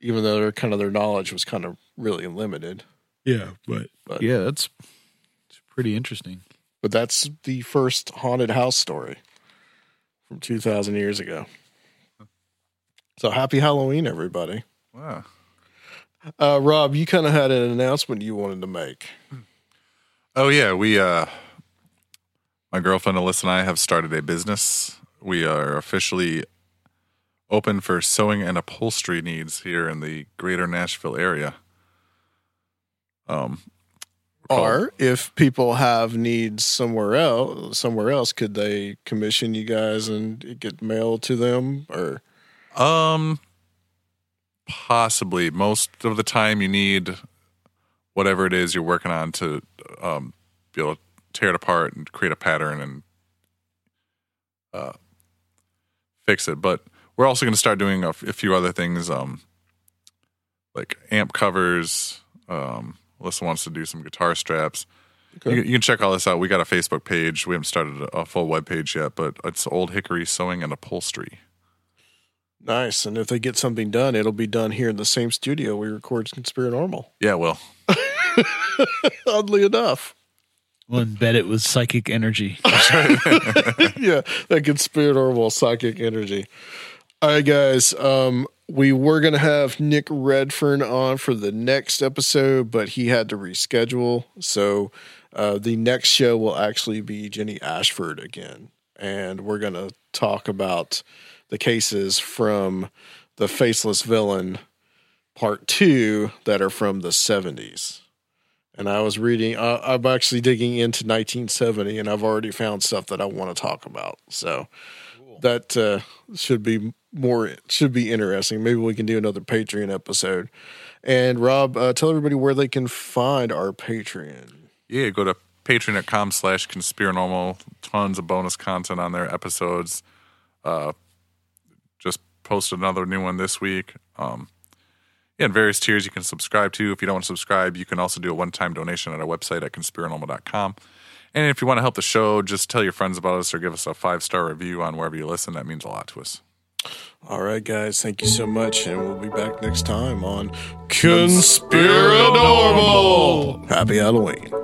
Even though their kind of their knowledge was kind of really limited. yeah but, But yeah that's it's pretty interesting but that's the first haunted house story from 2000 years ago. So happy Halloween everybody. Wow. Uh, Rob, you kind of had an announcement you wanted to make. Oh yeah, we uh my girlfriend Alyssa and I have started a business. We are officially open for sewing and upholstery needs here in the greater Nashville area. Um Or if people have needs somewhere else, somewhere else, could they commission you guys and get mailed to them? Or Um, possibly. Most of the time, you need whatever it is you're working on to um, be able to tear it apart and create a pattern and uh, fix it. But we're also going to start doing a, f- a few other things, um, like amp covers. Um, Alyssa wants to do some guitar straps. Okay. You, you can check all this out. We got a Facebook page. We haven't started a, a full web page yet, but it's Old Hickory Sewing and Upholstery. Nice, and if they get something done, it'll be done here in the same studio we record Conspiranormal. Yeah, well, Oddly enough, we'll embed it with psychic energy yeah, that Conspiranormal psychic energy. All right, guys. Um, we were gonna have Nick Redfern on for the next episode, but he had to reschedule. So uh, the next show will actually be Jenny Ashford again, and we're gonna talk about the cases from the Faceless Villain Part Two that are from the seventies. And I was reading. Uh, I'm actually digging into 1970, and I've already found stuff that I want to talk about. So that uh, should be more should be interesting. Maybe we can do another Patreon episode. And Rob, uh, tell everybody where they can find our Patreon. yeah, go to patreon.com slash conspiranormal. Tons of bonus content on there, episodes. Uh, posted another new one this week. Um, and various tiers you can subscribe to. If you don't want to subscribe, you can also do a one time donation at our website at conspiranormal.com. And if you want to help the show, just tell your friends about us or give us a five star review on wherever you listen. That means a lot to us. All right, guys. Thank you so much. And we'll be back next time on Conspiranormal. Happy Halloween.